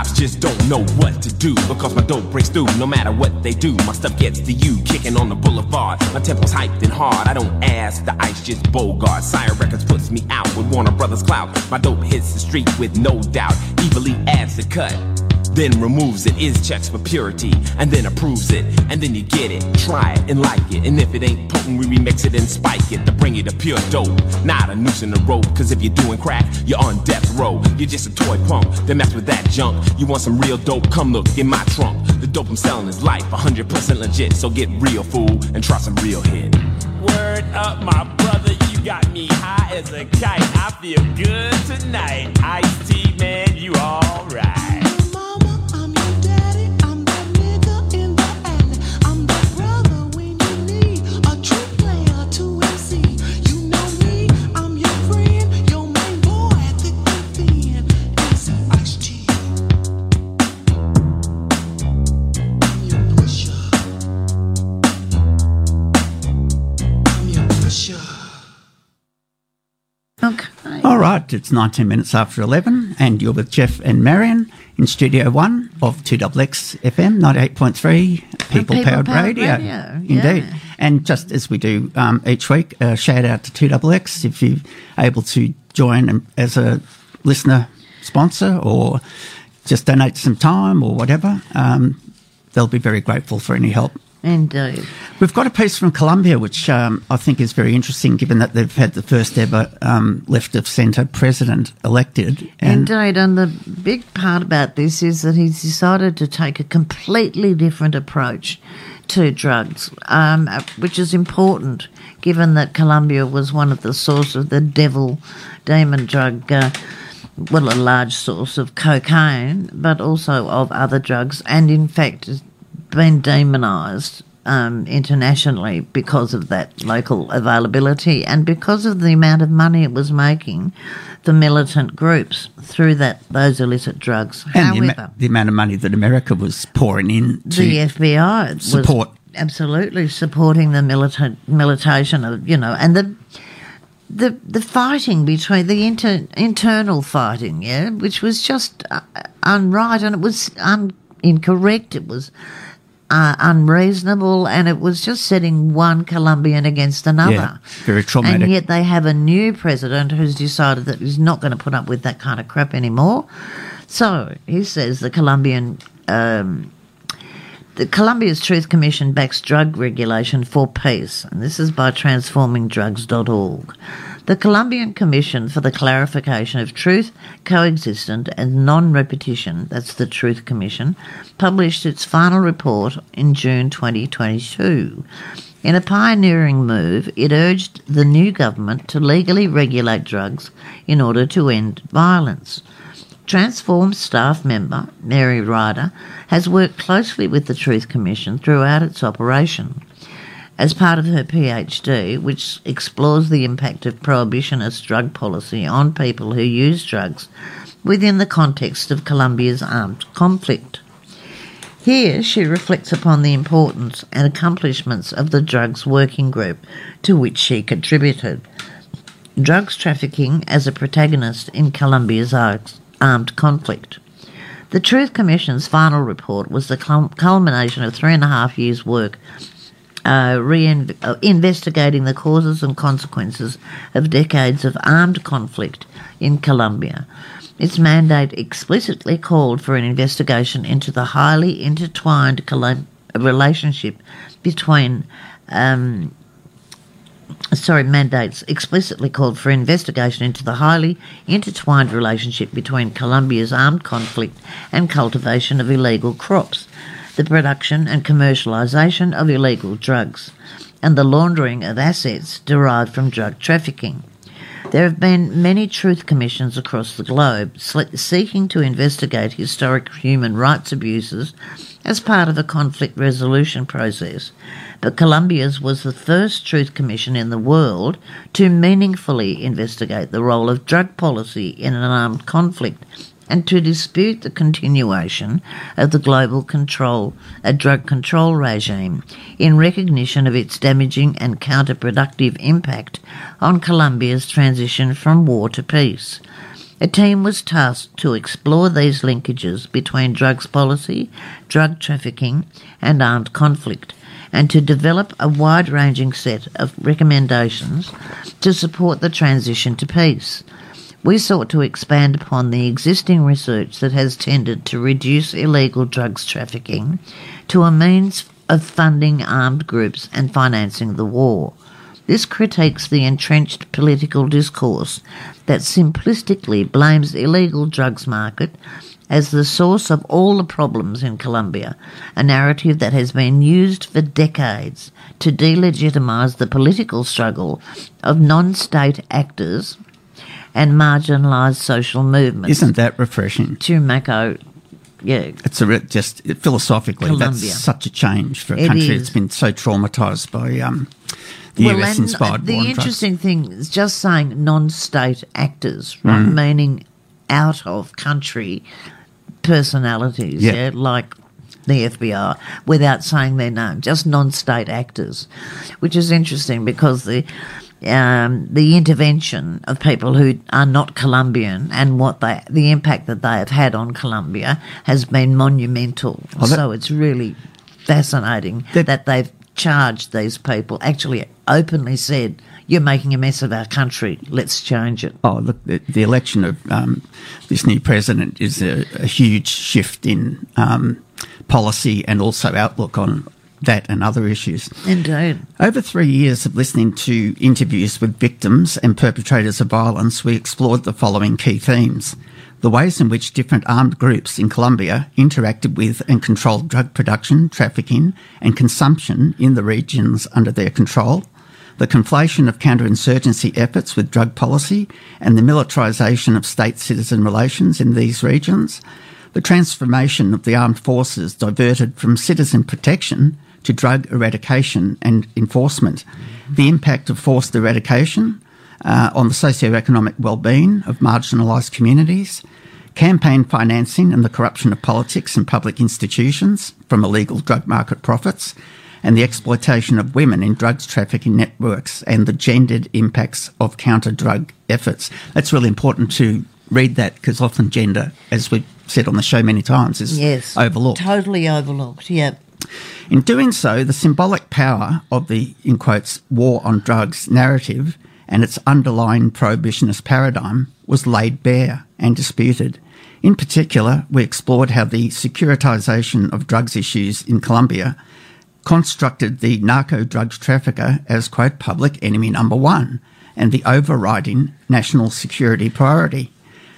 Cops just don't know what to do because my dope breaks through no matter what they do. My stuff gets to you, kicking on the boulevard. My tempo's hyped and hard. I don't ask, the ice just bogart. Sire Records puts me out with Warner Brothers clout. My dope hits the street with no doubt. Evilly adds the cut. Then removes it, is checks for purity, and then approves it, and then you get it, try it and like it, and if it ain't potent, we remix it and spike it to bring you to pure dope. Not a noose in the rope, cause if you're doing crack, you're on death row. You're just a toy punk, then mess with that junk. You want some real dope? Come look in my trunk. The dope I'm selling is life, 100% legit, so get real, fool, and try some real hit. Word up, my brother, you got me high as a kite. I feel good tonight. Ice T, man, you alright. Right, it's 19 minutes after 11, and you're with Geoff and Marion in Studio 1 of 2XX FM 98.3 People, People Powered, Powered Radio. Radio, Indeed. yeah. And just as we do um, each week, a shout out to 2XX if you're able to join as a listener sponsor or just donate some time or whatever. Um, they'll be very grateful for any help. Indeed. We've got a piece from Colombia, which um, I think is very interesting, given that they've had the first ever um, left of centre president elected. And Indeed, and the big part about this is that he's decided to take a completely different approach to drugs, um, uh, which is important given that Colombia was one of the source of the devil demon drug. Uh, well, a large source of cocaine, but also of other drugs, and in fact been demonised um, internationally because of that local availability and because of the amount of money it was making the militant groups through that those illicit drugs. and the, However, the amount of money that America was pouring in to the FBI support. absolutely supporting the milita- militation of you know and the the the fighting between the inter, internal fighting yeah which was just uh, unright and it was un, incorrect it was uh, unreasonable and it was just setting one Colombian against another Yeah, very traumatic. and yet they have a new president who's decided that he's not going to put up with that kind of crap anymore so he says the Colombian um, the Colombia's Truth Commission backs drug regulation for peace, and this is by transformingdrugs.org. The Colombian Commission for the Clarification of Truth, Coexistence and Non Repetition, that's the Truth Commission, published its final report in June 2022. In a pioneering move, it urged the new government to legally regulate drugs in order to end violence. Transform staff member Mary Ryder has worked closely with the Truth Commission throughout its operation. As part of her PhD, which explores the impact of prohibitionist drug policy on people who use drugs within the context of Colombia's armed conflict. Here, she reflects upon the importance and accomplishments of the Drugs Working Group to which she contributed. Drugs trafficking as a protagonist in Colombia's armed conflict. The Truth Commission's final report was the culmination of three and a half years' work uh, rein- uh, investigating the causes and consequences of decades of armed conflict in Colombia. Its mandate explicitly called for an investigation into the highly intertwined relationship between um, sorry, mandates explicitly called for investigation into the highly intertwined relationship between Colombia's armed conflict and cultivation of illegal crops, the production and commercialisation of illegal drugs, and the laundering of assets derived from drug trafficking. There have been many truth commissions across the globe seeking to investigate historic human rights abuses as part of a conflict resolution process, but Colombia's was the first truth commission in the world to meaningfully investigate the role of drug policy in an armed conflict and to dispute the continuation of the global control a drug control regime in recognition of its damaging and counterproductive impact on Colombia's transition from war to peace. A team was tasked to explore these linkages between drugs policy, drug trafficking, and armed conflict, and to develop a wide ranging set of recommendations to support the transition to peace. We sought to expand upon the existing research that has tended to reduce illegal drugs trafficking to a means of funding armed groups and financing the war. This critiques the entrenched political discourse that simplistically blames the illegal drugs market as the source of all the problems in Colombia, a narrative that has been used for decades to delegitimize the political struggle of non state actors and marginalised social movements. Isn't that refreshing? to Mako, yeah, It's a re- just philosophically, Colombia. that's such a change for a It country is. that's been so traumatised by um, the well, US inspired the on drugs. interesting thing is just saying non-state actors, right? Mm. Meaning out of country personalities, Yeah. yeah. like the FBI, without saying their name, just non-state actors, which is interesting because the um, the intervention of people who are not Colombian and what they the impact that they have had on Colombia has been monumental. Oh, that- so it's really fascinating That- that they've charged these people, actually openly said, You're making a mess of our country, let's change it. Oh, look, the, the election of um, this new president is a, a huge shift in um, policy and also outlook on that and other issues. Indeed. Over three years of listening to interviews with victims and perpetrators of violence, we explored the following key themes. The ways in which different armed groups in Colombia interacted with and controlled drug production, trafficking, and consumption in the regions under their control. The conflation of counterinsurgency efforts with drug policy and the militarisation of state citizen relations in these regions. The transformation of the armed forces diverted from citizen protection to drug eradication and enforcement. The impact of forced eradication uh, on the socio-economic well-being of marginalised communities, campaign financing and the corruption of politics and public institutions from illegal drug market profits, and the exploitation of women in drugs trafficking networks and the gendered impacts of counter-drug efforts. That's really important to read that because often gender, as we've said on the show many times, is Yes. overlooked. Totally overlooked, yeah. In doing so, the symbolic power of the, in quotes, war on drugs narrative and its underlying prohibitionist paradigm was laid bare and disputed. In particular, we explored how the securitization of drugs issues in Colombia constructed the narco drugs trafficker as, quote, public enemy number one and the overriding national security priority.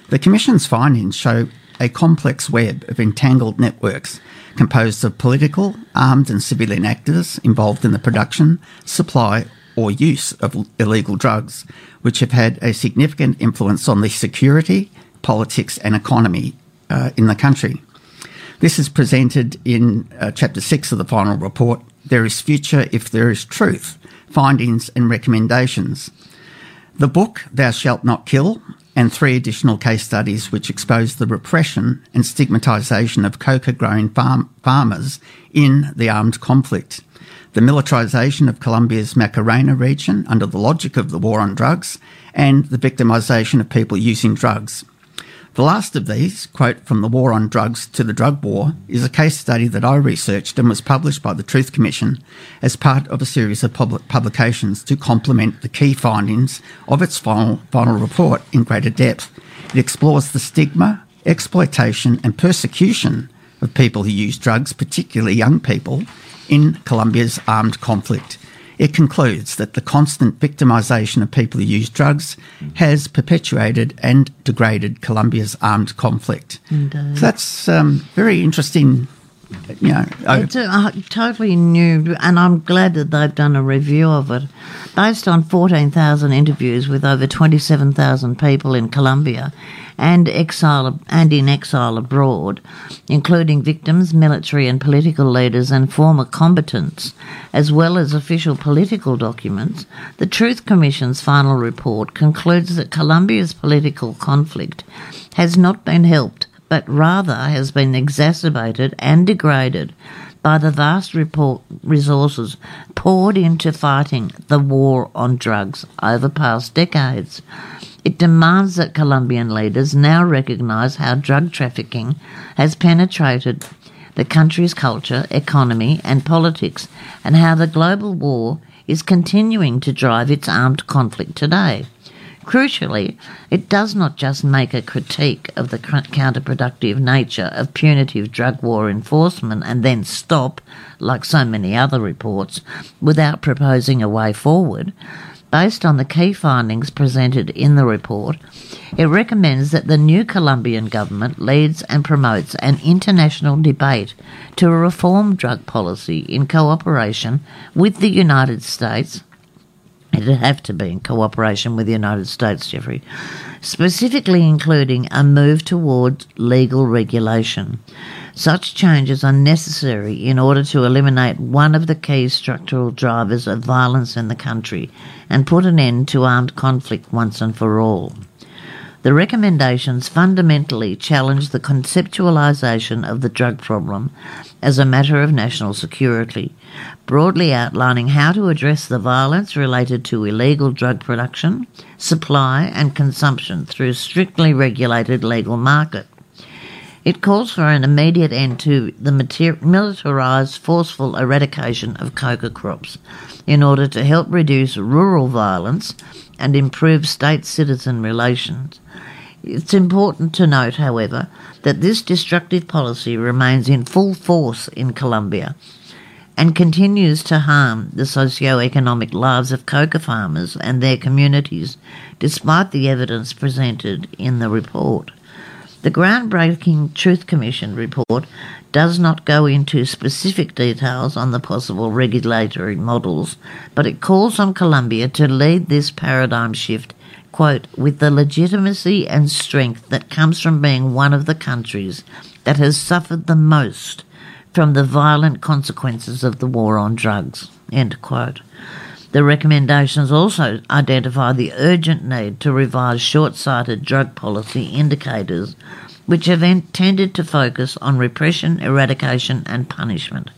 The Commission's findings show a complex web of entangled networks composed of political, armed, and civilian actors involved in the production, supply, or use of illegal drugs, which have had a significant influence on the security, politics, and economy uh, in the country. This is presented in uh, chapter six of the final report. There is future if there is truth, findings and recommendations. The book, Thou Shalt Not Kill, and three additional case studies which expose the repression and stigmatisation of coca growing farm- farmers in the armed conflict. The militarisation of Colombia's Macarena region under the logic of the war on drugs, and the victimisation of people using drugs. The last of these, quote, from the war on drugs to the drug war, is a case study that I researched and was published by the Truth Commission as part of a series of public publications to complement the key findings of its final, final report in greater depth. It explores the stigma, exploitation, and persecution of people who use drugs, particularly young people, in Colombia's armed conflict. It concludes that the constant victimisation of people who use drugs has perpetuated and degraded Colombia's armed conflict. So that's um, very interesting. You know, uh, It's a, uh, totally new, and I'm glad that they've done a review of it. Based on 14,000 interviews with over 27,000 people in Colombia and exile and in exile abroad, including victims, military and political leaders, and former combatants, as well as official political documents, the Truth Commission's final report concludes that Colombia's political conflict has not been helped but rather has been exacerbated and degraded by the vast report resources poured into fighting the war on drugs over past decades. It demands that Colombian leaders now recognise how drug trafficking has penetrated the country's culture, economy, and politics, and how the global war is continuing to drive its armed conflict today. Crucially, it does not just make a critique of the counterproductive nature of punitive drug war enforcement and then stop, like so many other reports, without proposing a way forward. Based on the key findings presented in the report, it recommends that the new Colombian government leads and promotes an international debate to reform drug policy in cooperation with the United States, It'd have to be in cooperation with the United States, Geoffrey, specifically including a move towards legal regulation. Such changes are necessary in order to eliminate one of the key structural drivers of violence in the country and put an end to armed conflict once and for all. The recommendations fundamentally challenge the conceptualization of the drug problem as a matter of national security, broadly outlining how to address the violence related to illegal drug production, supply, and consumption through strictly regulated legal market. It calls for an immediate end to the militarised, forceful eradication of coca crops in order to help reduce rural violence and improve state citizen relations. It's important to note, however, that this destructive policy remains in full force in Colombia and continues to harm the socio-economic lives of coca farmers and their communities, despite the evidence presented in the report. The groundbreaking Truth Commission report does not go into specific details on the possible regulatory models, but it calls on Colombia to lead this paradigm shift, quote, with the legitimacy and strength that comes from being one of the countries that has suffered the most from the violent consequences of the war on drugs, end quote. The recommendations also identify the urgent need to revise short sighted drug policy indicators, which have en- tended to focus on repression, eradication, and punishment.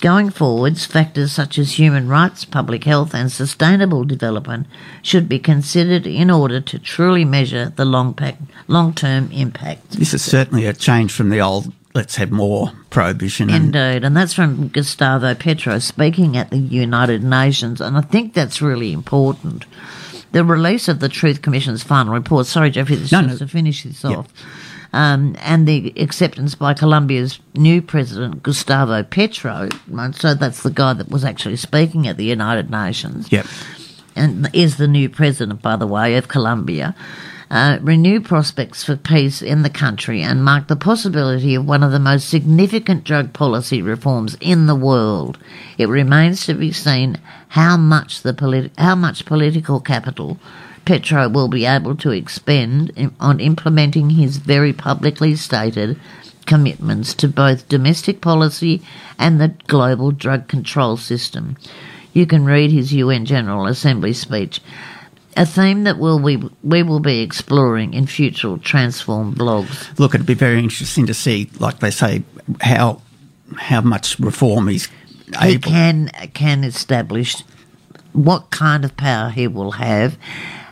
Going forwards, factors such as human rights, public health, and sustainable development should be considered in order to truly measure the long long-term impact. this is certainly a change from the old let's have more prohibition. Indeed, and that's from Gustavo Petro speaking at the United Nations, and I think that's really important. The release of the Truth Commission's final report. Sorry, Geoffrey, this No, no. to finish this Yeah. off. Um, and the acceptance by Colombia's new president, Gustavo Petro. So that's the guy that was actually speaking at the United Nations. Yep. and is the new president, by the way, of Colombia, uh, renew prospects for peace in the country and mark the possibility of one of the most significant drug policy reforms in the world. It remains to be seen how much the polit- how much political capital Petro will be able to expend in- on implementing his very publicly stated commitments to both domestic policy and the global drug control system. You can read his UN General Assembly speech, a theme that will we, we will be exploring in future Transform blogs. Look, it'd be very interesting to see, like they say, how how much reform he's He able. can can establish what kind of power he will have,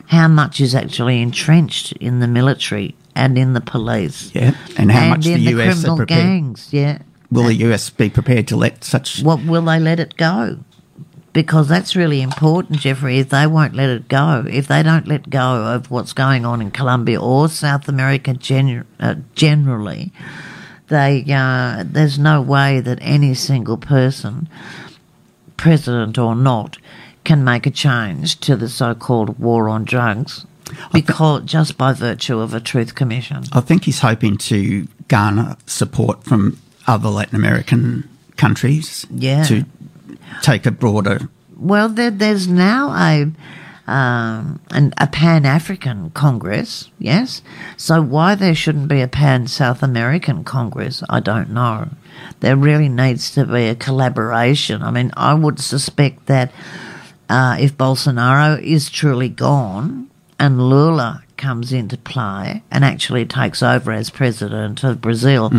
how much is actually entrenched in the military and in the police. Yeah, and how much in the the US criminal gangs, yeah. Will the US be prepared to let such? What will they let it go? Because that's really important, Geoffrey. If they won't let it go, if they don't let go of what's going on in Colombia or South America genu- uh, generally, they uh, there's no way that any single person, president or not, can make a change to the so-called war on drugs, because just by virtue of a truth commission. I think he's hoping to garner support from other Latin American countries. Yeah. To take a broader. Well, there, there's now a um, an, a Pan African Congress, yes. So why there shouldn't be a Pan South American Congress, I don't know. There really needs to be a collaboration. I mean, I would suspect that uh, if Bolsonaro is truly gone and Lula comes into play and actually takes over as president of Brazil,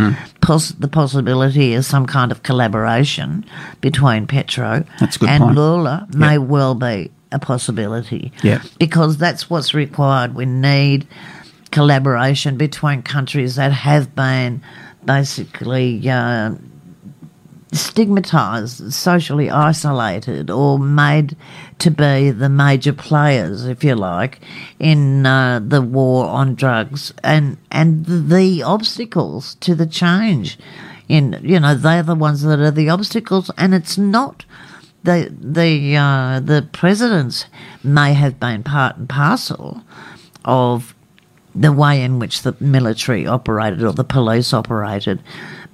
poss- the possibility is some kind of collaboration between Petro That's a good and point. Lula may well be a possibility. Yeah. Because that's what's required. We need collaboration between countries that have been basically uh, stigmatized, socially isolated, or made to be the major players, if you like, in uh, the war on drugs and and the obstacles to the change. In you know they're the ones that are the obstacles, and it's not the the uh, the presidents may have been part and parcel of the way in which the military operated or the police operated.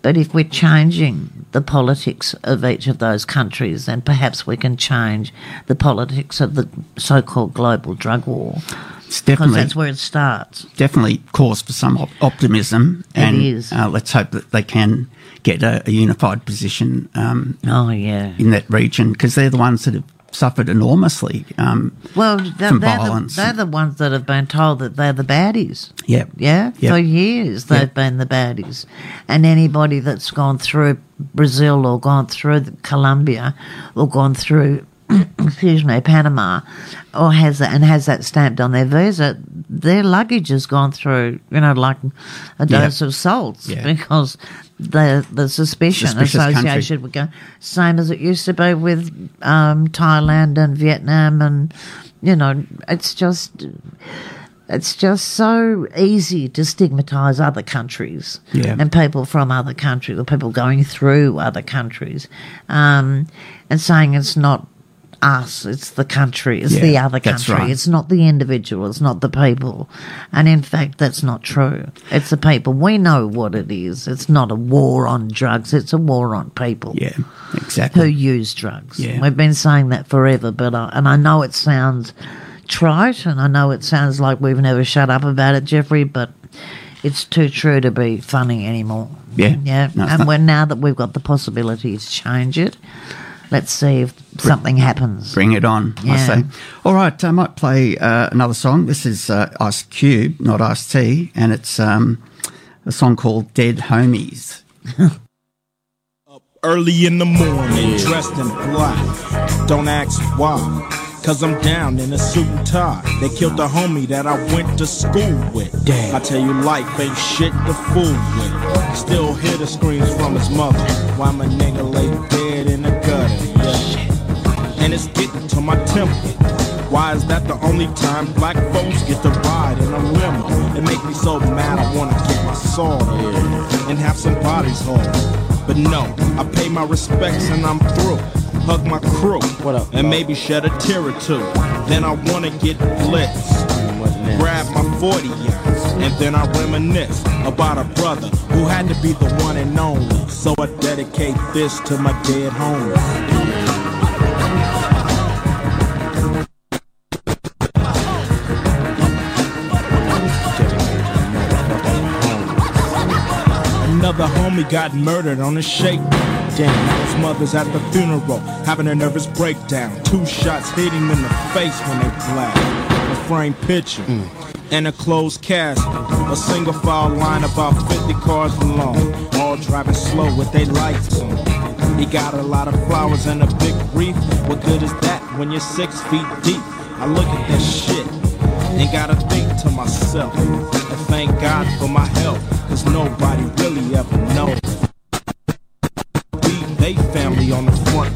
But if we're changing the politics of each of those countries, then perhaps we can change the politics of the so called global drug war. It's Because definitely that's where it starts. definitely cause for some op- optimism, and is. Uh, let's hope that they can get a, a unified position um, Oh, yeah. in that region because they're the ones that have suffered enormously. Um, Well, they're, From they're, the, they're the ones that have been told that they're the baddies. yeah, Yeah, Yep. for years they've Yep. been the baddies, and anybody that's gone through Brazil or gone through Colombia or gone through, [COUGHS] excuse me, Panama, or has that and has that stamped on their visa, their luggage has gone through, you know, like a Yeah. dose of salts Yeah. because the the suspicion Suspicious country. associated with go same as it used to be with um, Thailand and Vietnam, and you know, it's just it's just so easy to stigmatise other countries Yeah. and people from other countries or people going through other countries um, and saying it's not us, it's the country, it's Yeah, the other country, right. it's not the individual, it's not the people. And in fact, that's not true. It's the people. We know what it is. It's not a war on drugs, it's a war on people yeah, exactly. who use drugs. Yeah. We've been saying that forever, but I, and I know it sounds trite, and I know it sounds like we've never shut up about it, Geoffrey, but it's too true to be funny anymore. Yeah. yeah. No, and not. when now that we've got the possibility to change it, let's see if something happens. Bring it on, I say. All right, I might play uh, another song. This is uh, Ice Cube, not Ice T, and it's um, a song called Dead Homies. Up [LAUGHS] Early in the morning, dressed in black. Don't ask why. Cause I'm down in a suit and tie. They killed the homie that I went to school with. Damn. I tell you, life ain't shit to fool with. Still hear the screams from his mother. Why my nigga lay dead in gutter. Yeah. And it's getting to my temple. Why is that the only time black folks get to ride in a limo? It make me so mad I wanna get my sword in and have some bodies hauled. But no, I pay my respects and I'm through. hug my crew, What up, and maybe shed a tear or two. Then I wanna get blitzed grab my 40 ounce, and then I reminisce about a brother who had to be the one and only. So I dedicate this to my dead homies. Another homie got murdered on a shakedown. Damn, his mother's at the funeral, having a nervous breakdown. Two shots hit him in the face when they blast. The framed picture and a closed casket. A single file line about 50 cars long, all driving slow with their lights on. He got a lot of flowers and a big wreath. What good is that when you're six feet deep? I look at that shit and gotta think to myself and thank God for my health, cause nobody really ever knows. We, they family on the front.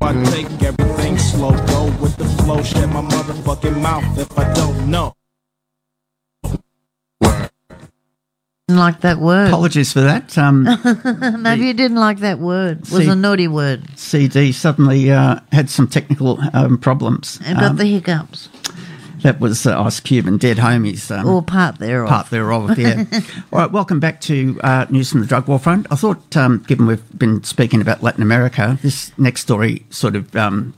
I take everything slow, go with the flow, shut my motherfucking mouth if I don't know. Like that word. Apologies for that. Um, [LAUGHS] Maybe you didn't like that word. It was See- a naughty word. CD suddenly uh, had some technical um, problems. It got Um, the hiccups. that was uh, Ice Cube and Dead Homies. Um, Or part thereof. part thereof, yeah. [LAUGHS] All right, welcome back to uh, News from the Drug War Front. I thought, um, given we've been speaking about Latin America, this next story sort of um,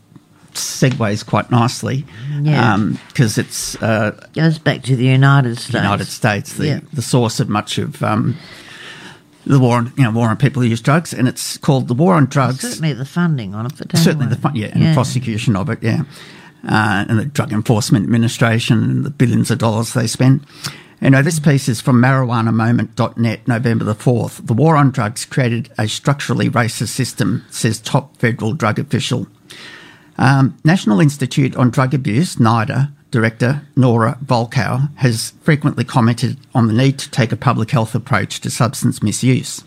segues quite nicely Yeah. because it's uh, Goes back to the United States. United States, the, Yeah. the source of much of um, the war on, you know, war on people who use drugs, and it's called the War on Drugs. Certainly the funding on it. But Certainly anyway. the fun, yeah, and the prosecution of it, yeah, uh, and the Drug Enforcement Administration and the billions of dollars they spend. You know, this piece is from marijuanamoment.net, November the 4th. The war on drugs created a structurally racist system, says top federal drug official. Um, National Institute on Drug Abuse, NIDA, Director Nora Volkow, has frequently commented on the need to take a public health approach to substance misuse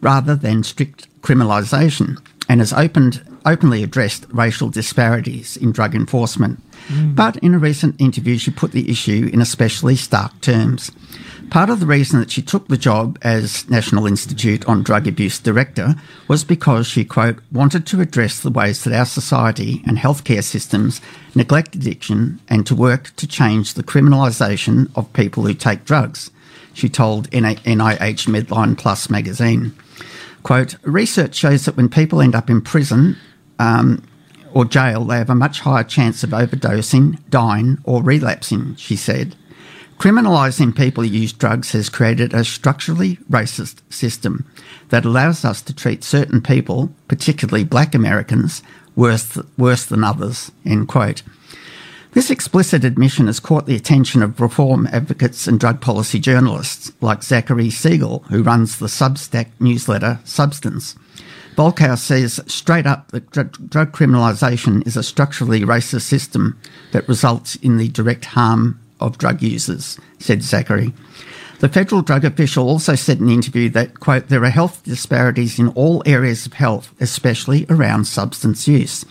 rather than strict criminalisation and has opened, openly addressed racial disparities in drug enforcement. But in a recent interview, she put the issue in especially stark terms. Part of the reason that she took the job as National Institute on Drug Abuse Director was because she, quote, wanted to address the ways that our society and healthcare systems neglect addiction and to work to change the criminalisation of people who take drugs, she told NIH Medline Plus magazine. Quote, research shows that when people end up in prison, um, or jail, they have a much higher chance of overdosing, dying, or relapsing, she said. Criminalising people who use drugs has created a structurally racist system that allows us to treat certain people, particularly black Americans, worse, worse than others. End quote. This explicit admission has caught the attention of reform advocates and drug policy journalists like Zachary Siegel, who runs the Substack newsletter Substance. Volkow says straight up that dr- drug criminalisation is a structurally racist system that results in the direct harm of drug users, said Zachary. The federal drug official also said in an interview that, quote, there are health disparities in all areas of health, especially around substance use.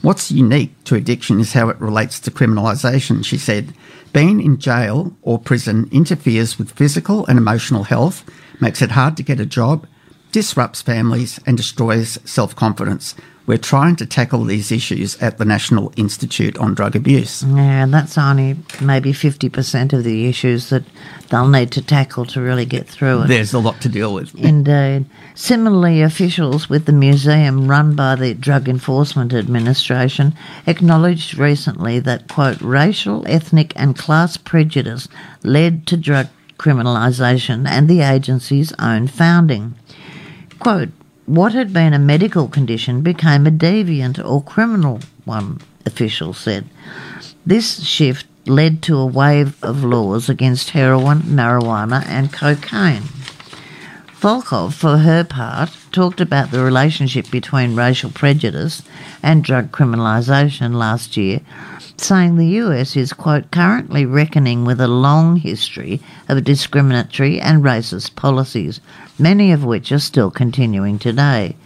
What's unique to addiction is how it relates to criminalisation, she said. Being in jail or prison interferes with physical and emotional health, makes it hard to get a job, disrupts families, and destroys self confidence. We're trying to tackle these issues at the National Institute on Drug Abuse. Yeah, and that's only maybe 50% of the issues that they'll need to tackle to really get through it. There's a lot to deal with. Indeed. Uh, similarly, officials with the museum run by the Drug Enforcement Administration acknowledged recently that, quote, racial, ethnic, and class prejudice led to drug criminalisation and the agency's own founding. Quote, what had been a medical condition became a deviant or criminal one, officials said. This shift led to a wave of laws against heroin, marijuana, and cocaine. Volkow, for her part, talked about the relationship between racial prejudice and drug criminalisation last year, saying the US is, quote, currently reckoning with a long history of discriminatory and racist policies, many of which are still continuing today.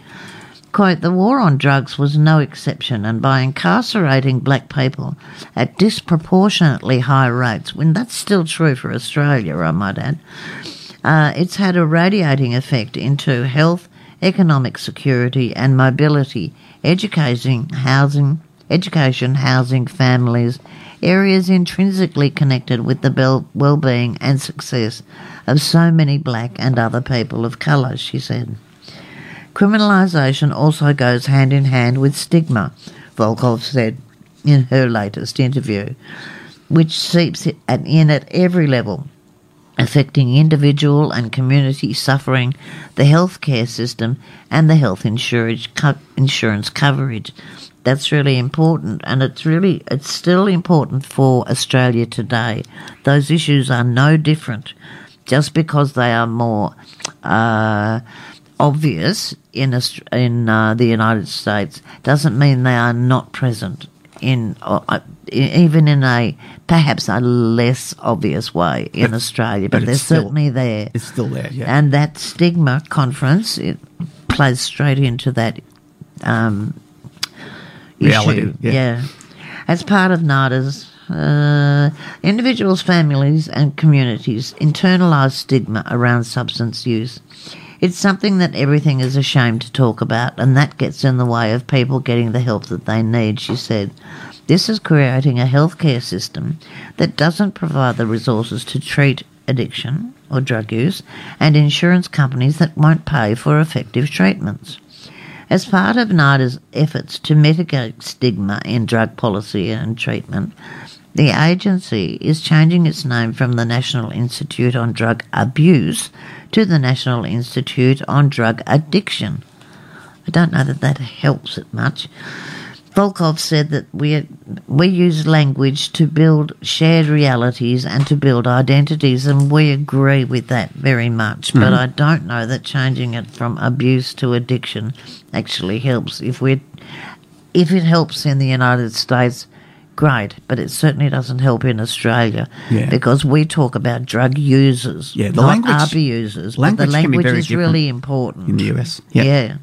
Quote, the war on drugs was no exception, and by incarcerating black people at disproportionately high rates, when that's still true for Australia, I might add, uh, it's had a radiating effect into health, economic security and mobility, educating, housing, education, housing, families, areas intrinsically connected with the well-being and success of so many black and other people of colour, she said. Criminalisation also goes hand in hand with stigma, Volkow said in her latest interview, which seeps in at every level, affecting individual and community suffering, the healthcare system, and the health insurance, insurance coverage. That's really important, and it's really it's still important for Australia today. Those issues are no different, just because they are more uh, obvious in in uh, the United States doesn't mean they are not present in uh, uh, even in a perhaps a less obvious way in Australia, but, but they're still- certainly there. It's still there, yeah. And that stigma conference it plays straight into that um, Reality, issue. yeah. As part of NIDA's uh, individuals, families, and communities internalise stigma around substance use. It's something that everything is ashamed to talk about, and that gets in the way of people getting the help that they need, she said. This is creating a healthcare system that doesn't provide the resources to treat addiction or drug use, and insurance companies that won't pay for effective treatments. As part of NIDA's efforts to mitigate stigma in drug policy and treatment, the agency is changing its name from the National Institute on Drug Abuse to the National Institute on Drug Addiction. I don't know that that helps it much. Volkow said that we we use language to build shared realities and to build identities, and we agree with that very much. But mm-hmm. I don't know that changing it from abuse to addiction actually helps. If we if it helps in the United States, great, but it certainly doesn't help in Australia Yeah. because we talk about drug users, Yeah, the not language- abusers. language but the language is different really important in the US. Yeah. yeah.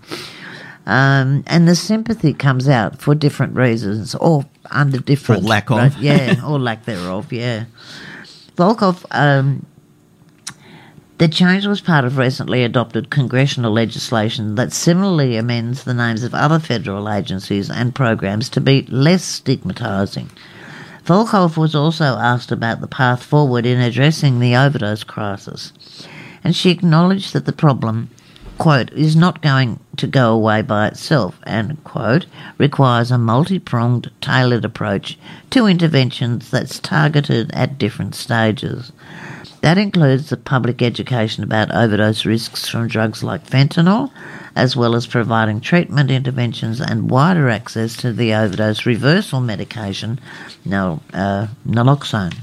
Um, and the sympathy comes out for different reasons or under different. Or lack of. right, yeah, or lack thereof, yeah. Volkow, um, the change was part of recently adopted congressional legislation that similarly amends the names of other federal agencies and programs to be less stigmatising. Volkow was also asked about the path forward in addressing the overdose crisis, and she acknowledged that the problem, quote, is not going to go away by itself and, quote, requires a multi pronged, tailored approach to interventions that's targeted at different stages. That includes the public education about overdose risks from drugs like fentanyl, as well as providing treatment interventions and wider access to the overdose reversal medication, nal- uh, naloxone.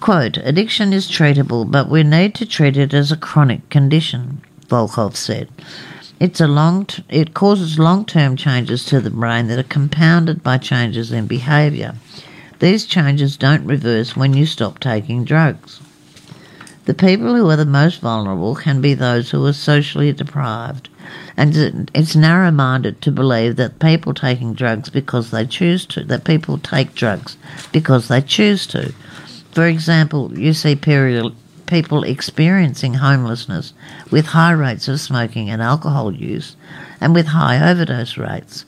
Quote, addiction is treatable, but we need to treat it as a chronic condition, Volkow said. It's a long t- it causes long-term changes to the brain that are compounded by changes in behavior. These changes don't reverse when you stop taking drugs. The people who are the most vulnerable can be those who are socially deprived. And it's narrow minded to believe that people taking drugs because they choose to, that people take drugs because they choose to. For example, you see period, people experiencing homelessness with high rates of smoking and alcohol use and with high overdose rates.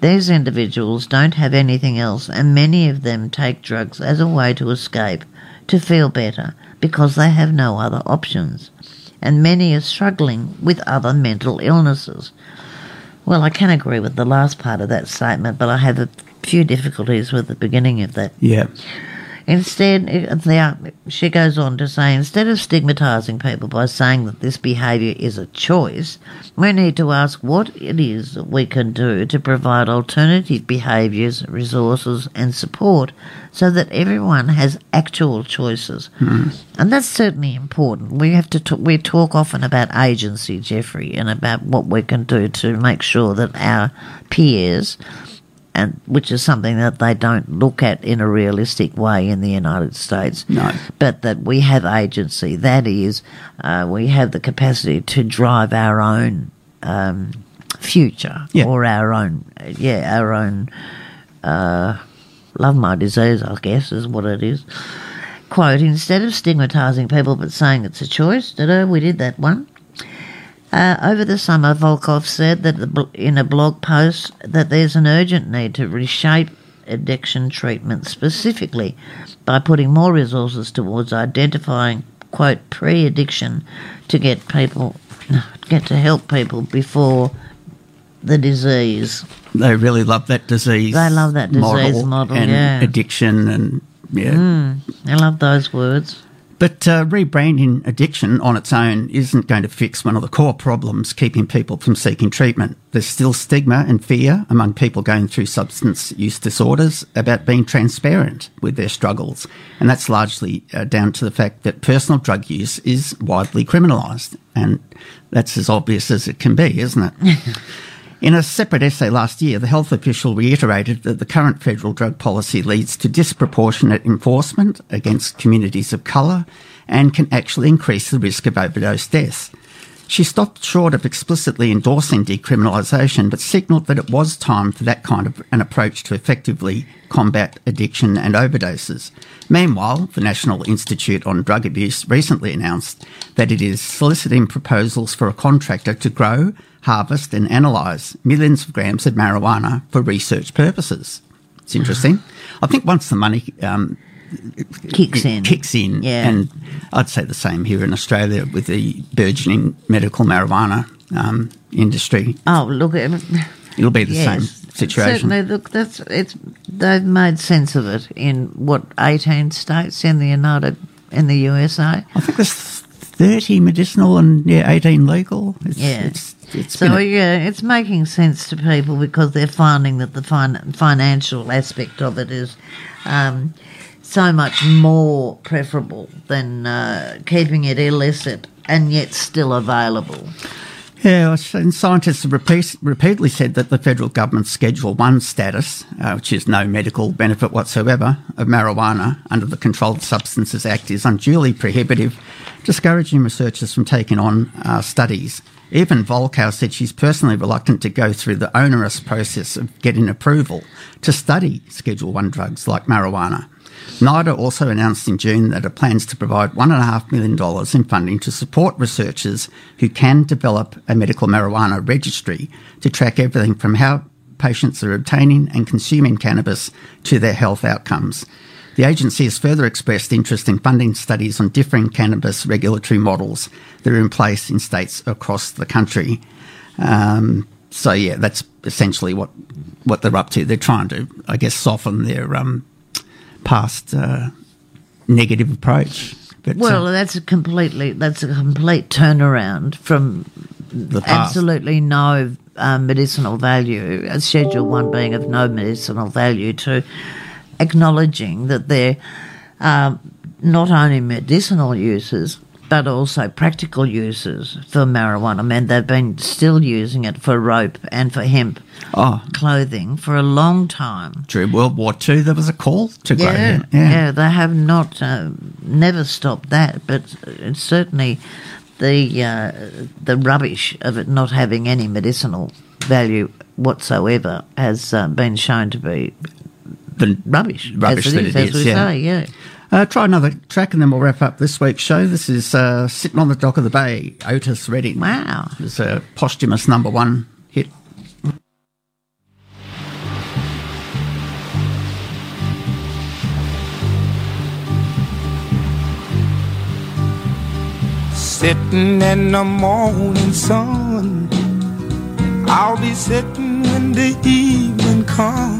These individuals don't have anything else, and many of them take drugs as a way to escape, to feel better, because they have no other options. And many are struggling with other mental illnesses. Well, I can agree with the last part of that statement, but I have a few difficulties with the beginning of that. Yeah. Instead, are, she goes on to say, instead of stigmatising people by saying that this behaviour is a choice, we need to ask what it is that we can do to provide alternative behaviours, resources, and support so that everyone has actual choices. Hmm. And that's certainly important. We have to talk, we talk often about agency, Geoffrey, and about what we can do to make sure that our peers and which is something that they don't look at in a realistic way in the United States. No. But that we have agency. That is, uh, we have the capacity to drive our own um, future Yeah. or our own, yeah, our own. Uh, love my disease, I guess, is what it is. Quote: Instead of stigmatising people but saying it's a choice, da-da, we did that one. Uh, over the summer, Volkow said that the, in a blog post that there's an urgent need to reshape addiction treatment specifically by putting more resources towards identifying quote pre-addiction to get people get to help people before the disease. They really love that disease. They love that disease model, and yeah. addiction and yeah. I love those words. But uh, rebranding addiction on its own isn't going to fix one of the core problems keeping people from seeking treatment. There's still stigma and fear among people going through substance use disorders about being transparent with their struggles. And that's largely uh, down to the fact that personal drug use is widely criminalised. And that's as obvious as it can be, isn't it? [LAUGHS] In a separate essay last year, the health official reiterated that the current federal drug policy leads to disproportionate enforcement against communities of colour and can actually increase the risk of overdose deaths. She stopped short of explicitly endorsing decriminalisation, but signalled that it was time for that kind of an approach to effectively combat addiction and overdoses. Meanwhile, the National Institute on Drug Abuse recently announced that it is soliciting proposals for a contractor to grow, harvest, and analyse millions of grams of marijuana for research purposes. It's interesting. I think once the money um, Kicks in. kicks in, Yeah. and I'd say the same here in Australia with the burgeoning medical marijuana um, industry. Oh, look at It'll be the yes. same situation. Certainly, look, that's it's. They've made sense of it in what eighteen states in the United in the USA. I think there's 30 medicinal and yeah, 18 legal. It's, Yeah. It's, it's So a- yeah, it's making sense to people because they're finding that the fin- financial aspect of it is um, so much more preferable than uh, keeping it illicit and yet still available. Yeah, and scientists have repeat, repeatedly said that the federal government's Schedule 1 status, uh, which is no medical benefit whatsoever, of marijuana under the Controlled Substances Act is unduly prohibitive, discouraging researchers from taking on uh, studies. Even Volkow said she's personally reluctant to go through the onerous process of getting approval to study Schedule 1 drugs like marijuana. NIDA also announced in June that it plans to provide $1.5 million in funding to support researchers who can develop a medical marijuana registry to track everything from how patients are obtaining and consuming cannabis to their health outcomes. The agency has further expressed interest in funding studies on differing cannabis regulatory models that are in place in states across the country. Um, so, yeah, that's essentially what, what they're up to. They're trying to, I guess, soften their um, past uh, negative approach. But uh, Well, that's a completely that's a complete turnaround from absolutely no um, medicinal value, uh, Schedule 1 being of no medicinal value, to acknowledging that there are not only medicinal uses but also practical uses for marijuana. I mean, they've been still using it for rope and for hemp Oh, clothing for a long time. during World War II, there was a call to grow Yeah, hemp. yeah, they have not uh, never stopped that, but it's certainly the uh, the rubbish of it not having any medicinal value whatsoever has uh, been shown to be The rubbish. Rubbish as that it is, as we yeah. say, yeah. Uh, try another track and then we'll wrap up this week's show. This is uh, Sitting on the Dock of the Bay, Otis Redding. Wow. It's a posthumous number one hit. Sitting in the morning sun. I'll be sitting when the evening comes.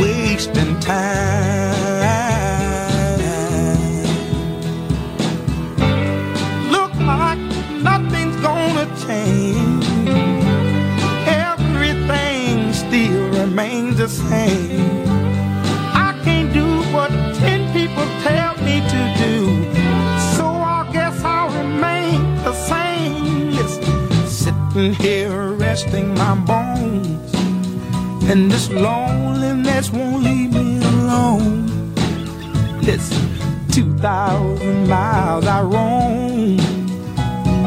wasting time. Look like nothing's gonna change. Everything still remains the same. I can't do what ten people tell me to do. So I guess I'll remain the same. Listen, sitting here resting my bones. And this loneliness won't leave me alone. Listen, 2,000 miles I roam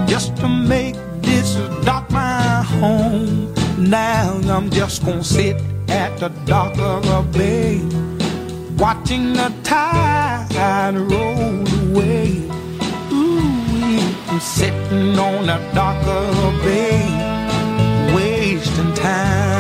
just to make this dock my home. Now I'm just gonna sit at the dock of a bay, watching the tide roll away. Ooh, I'm sitting on the dock of a bay, wasting time.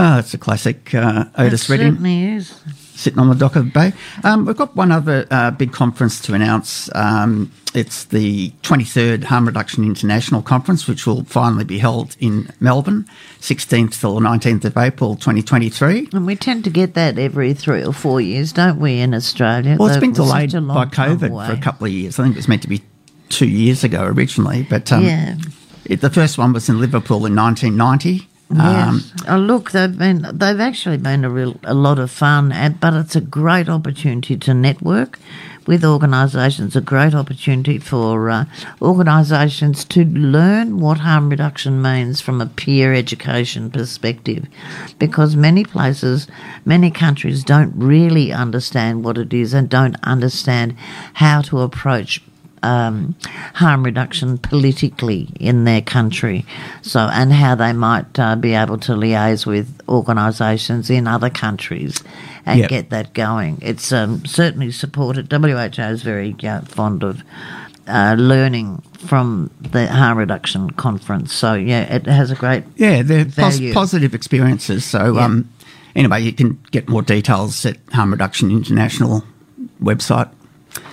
Ah, it's a classic uh, Otis it Redding certainly is. sitting on the dock of the bay. Um, we've got one other uh, big conference to announce. Um, it's the 23rd Harm Reduction International Conference, which will finally be held in Melbourne, 16th till 19th of April 2023. And we tend to get that every three or four years, don't we, in Australia? Well, it's been was delayed by COVID for a couple of years. I think it was meant to be two years ago originally, but um, Yeah. it, the first one was in Liverpool in 1990. Um, Yes. oh, look, they've been they've actually been a real a lot of fun, but it's a great opportunity to network with organisations. A great opportunity for uh, organisations to learn what harm reduction means from a peer education perspective, because many places, many countries don't really understand what it is and don't understand how to approach um, harm reduction politically in their country. So, and how they might uh, be able to liaise with organisations in other countries and Yep. get that going. It's um, certainly supported. WHO is very uh, fond of. Uh, learning from the harm reduction conference, so yeah, it has a great Yeah, they're pos- positive experiences. So, Yeah. um, anyway, you can get more details at Harm Reduction International website.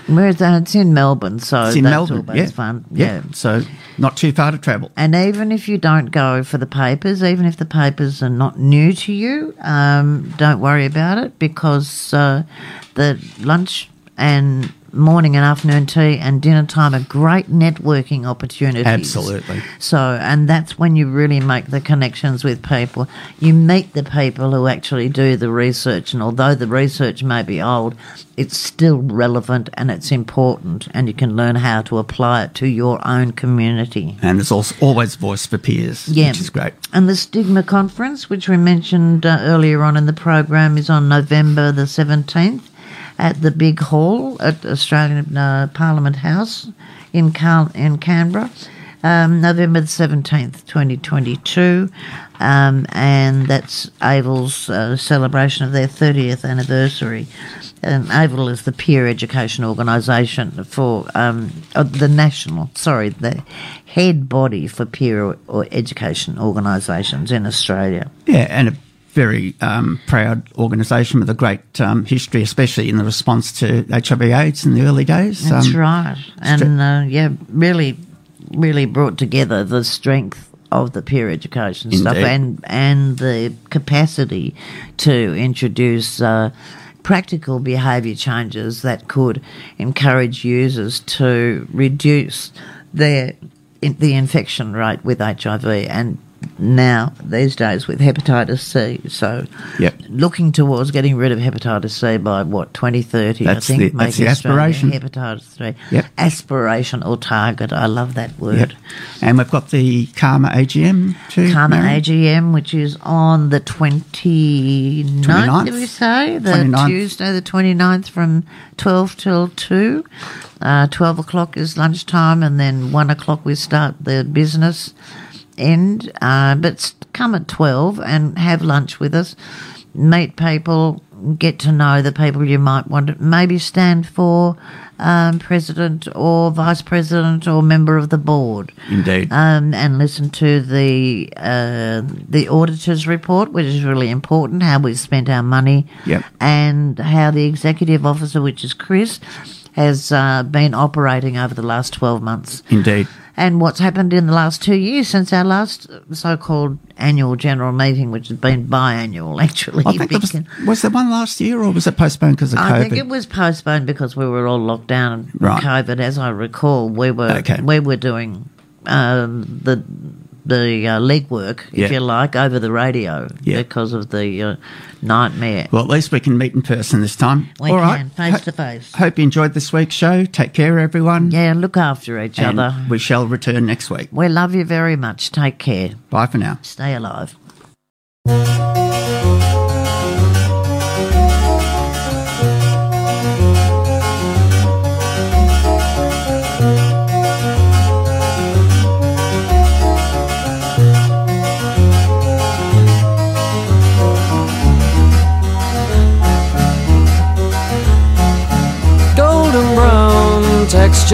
Whereas uh, it's in Melbourne, so It's in that's Melbourne. yeah. fun. yeah, so not too far to travel. And even if you don't go for the papers, even if the papers are not new to you, um, don't worry about it because uh, the lunch and morning and afternoon tea and dinner time are great networking opportunities. Absolutely. So, and that's when you really make the connections with people. You meet the people who actually do the research, and although the research may be old, it's still relevant and it's important, and you can learn how to apply it to your own community. And there's also always voice for peers, Yeah. which is great. And the Stigma Conference, which we mentioned uh, earlier on in the program, is on November the 17th at the Big Hall at Australian uh, Parliament House in, in Canberra. Um, November the 17th, 2022. Um, and that's AIVL's uh, celebration of their 30th anniversary. And AVIL is the peer education organisation for um, uh, the national, sorry, the head body for peer or education organisations in Australia. Yeah, and a very um, proud organisation with a great um, history, especially in the response to HIV/AIDS in the early days. That's Um, right. And uh, yeah, really, really brought together the strength of the peer education stuff and and the capacity to introduce. Uh, Practical behaviour changes that could encourage users to reduce their in, the infection rate with HIV and now these days with hepatitis C. So, Yep. looking towards getting rid of hepatitis C by what 2030, I think. the- that's the Australia aspiration. Hepatitis three. Yep. Aspirational target. I love that Yep. word. And we've got the CAHMA AGM too. CAHMA Mary? AGM, which is on the 29th, 29th? did we say? The 29th. Tuesday, the 29th from 12 till 2. Uh, 12 o'clock is lunchtime, and then 1 o'clock we start the business end. Uh, but come at 12 and have lunch with us, meet people, get to know the people you might want to maybe stand for um, president or vice president or member of the board. Indeed. Um, and listen to the uh, the auditor's report, which is really important. How we've spent our money, Yep. and how the executive officer, which is Chris, has uh, been operating over the last twelve months Indeed. And what's happened in the last two years since our last so-called annual general meeting, which has been biannual [LAUGHS] actually. I think was, was there one last year or was it postponed because of COVID? I think it was postponed because we were all locked down with Right. COVID. As I recall, we were Okay. we were doing um, the the uh, legwork, if Yeah. you like, over the radio Yeah. because of the uh, nightmare. well, at least we can meet in person this time. We All can, right. face Ho- to face. Hope you enjoyed this week's show. Take care, everyone. Yeah, look after each And other. we shall return next week. We love you very much. Take care. Bye for now. Stay alive.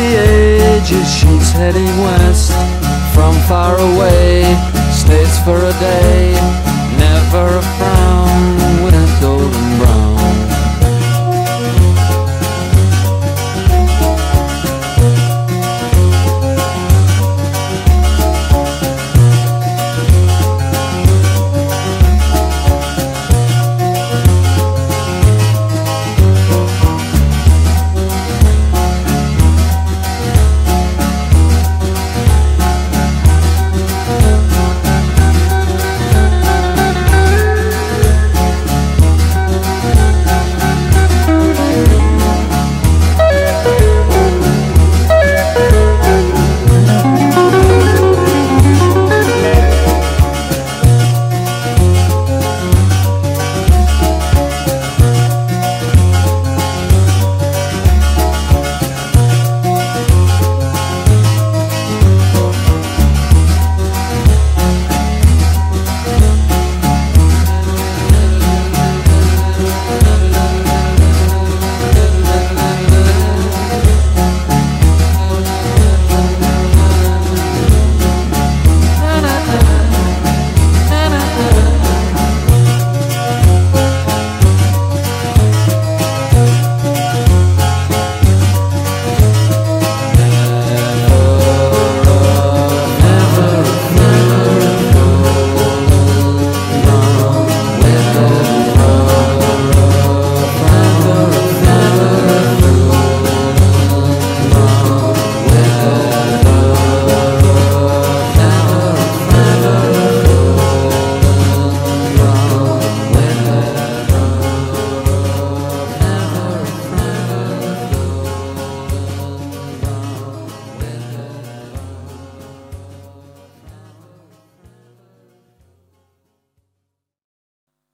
the ages, she's heading west from far away, stays for a day, never a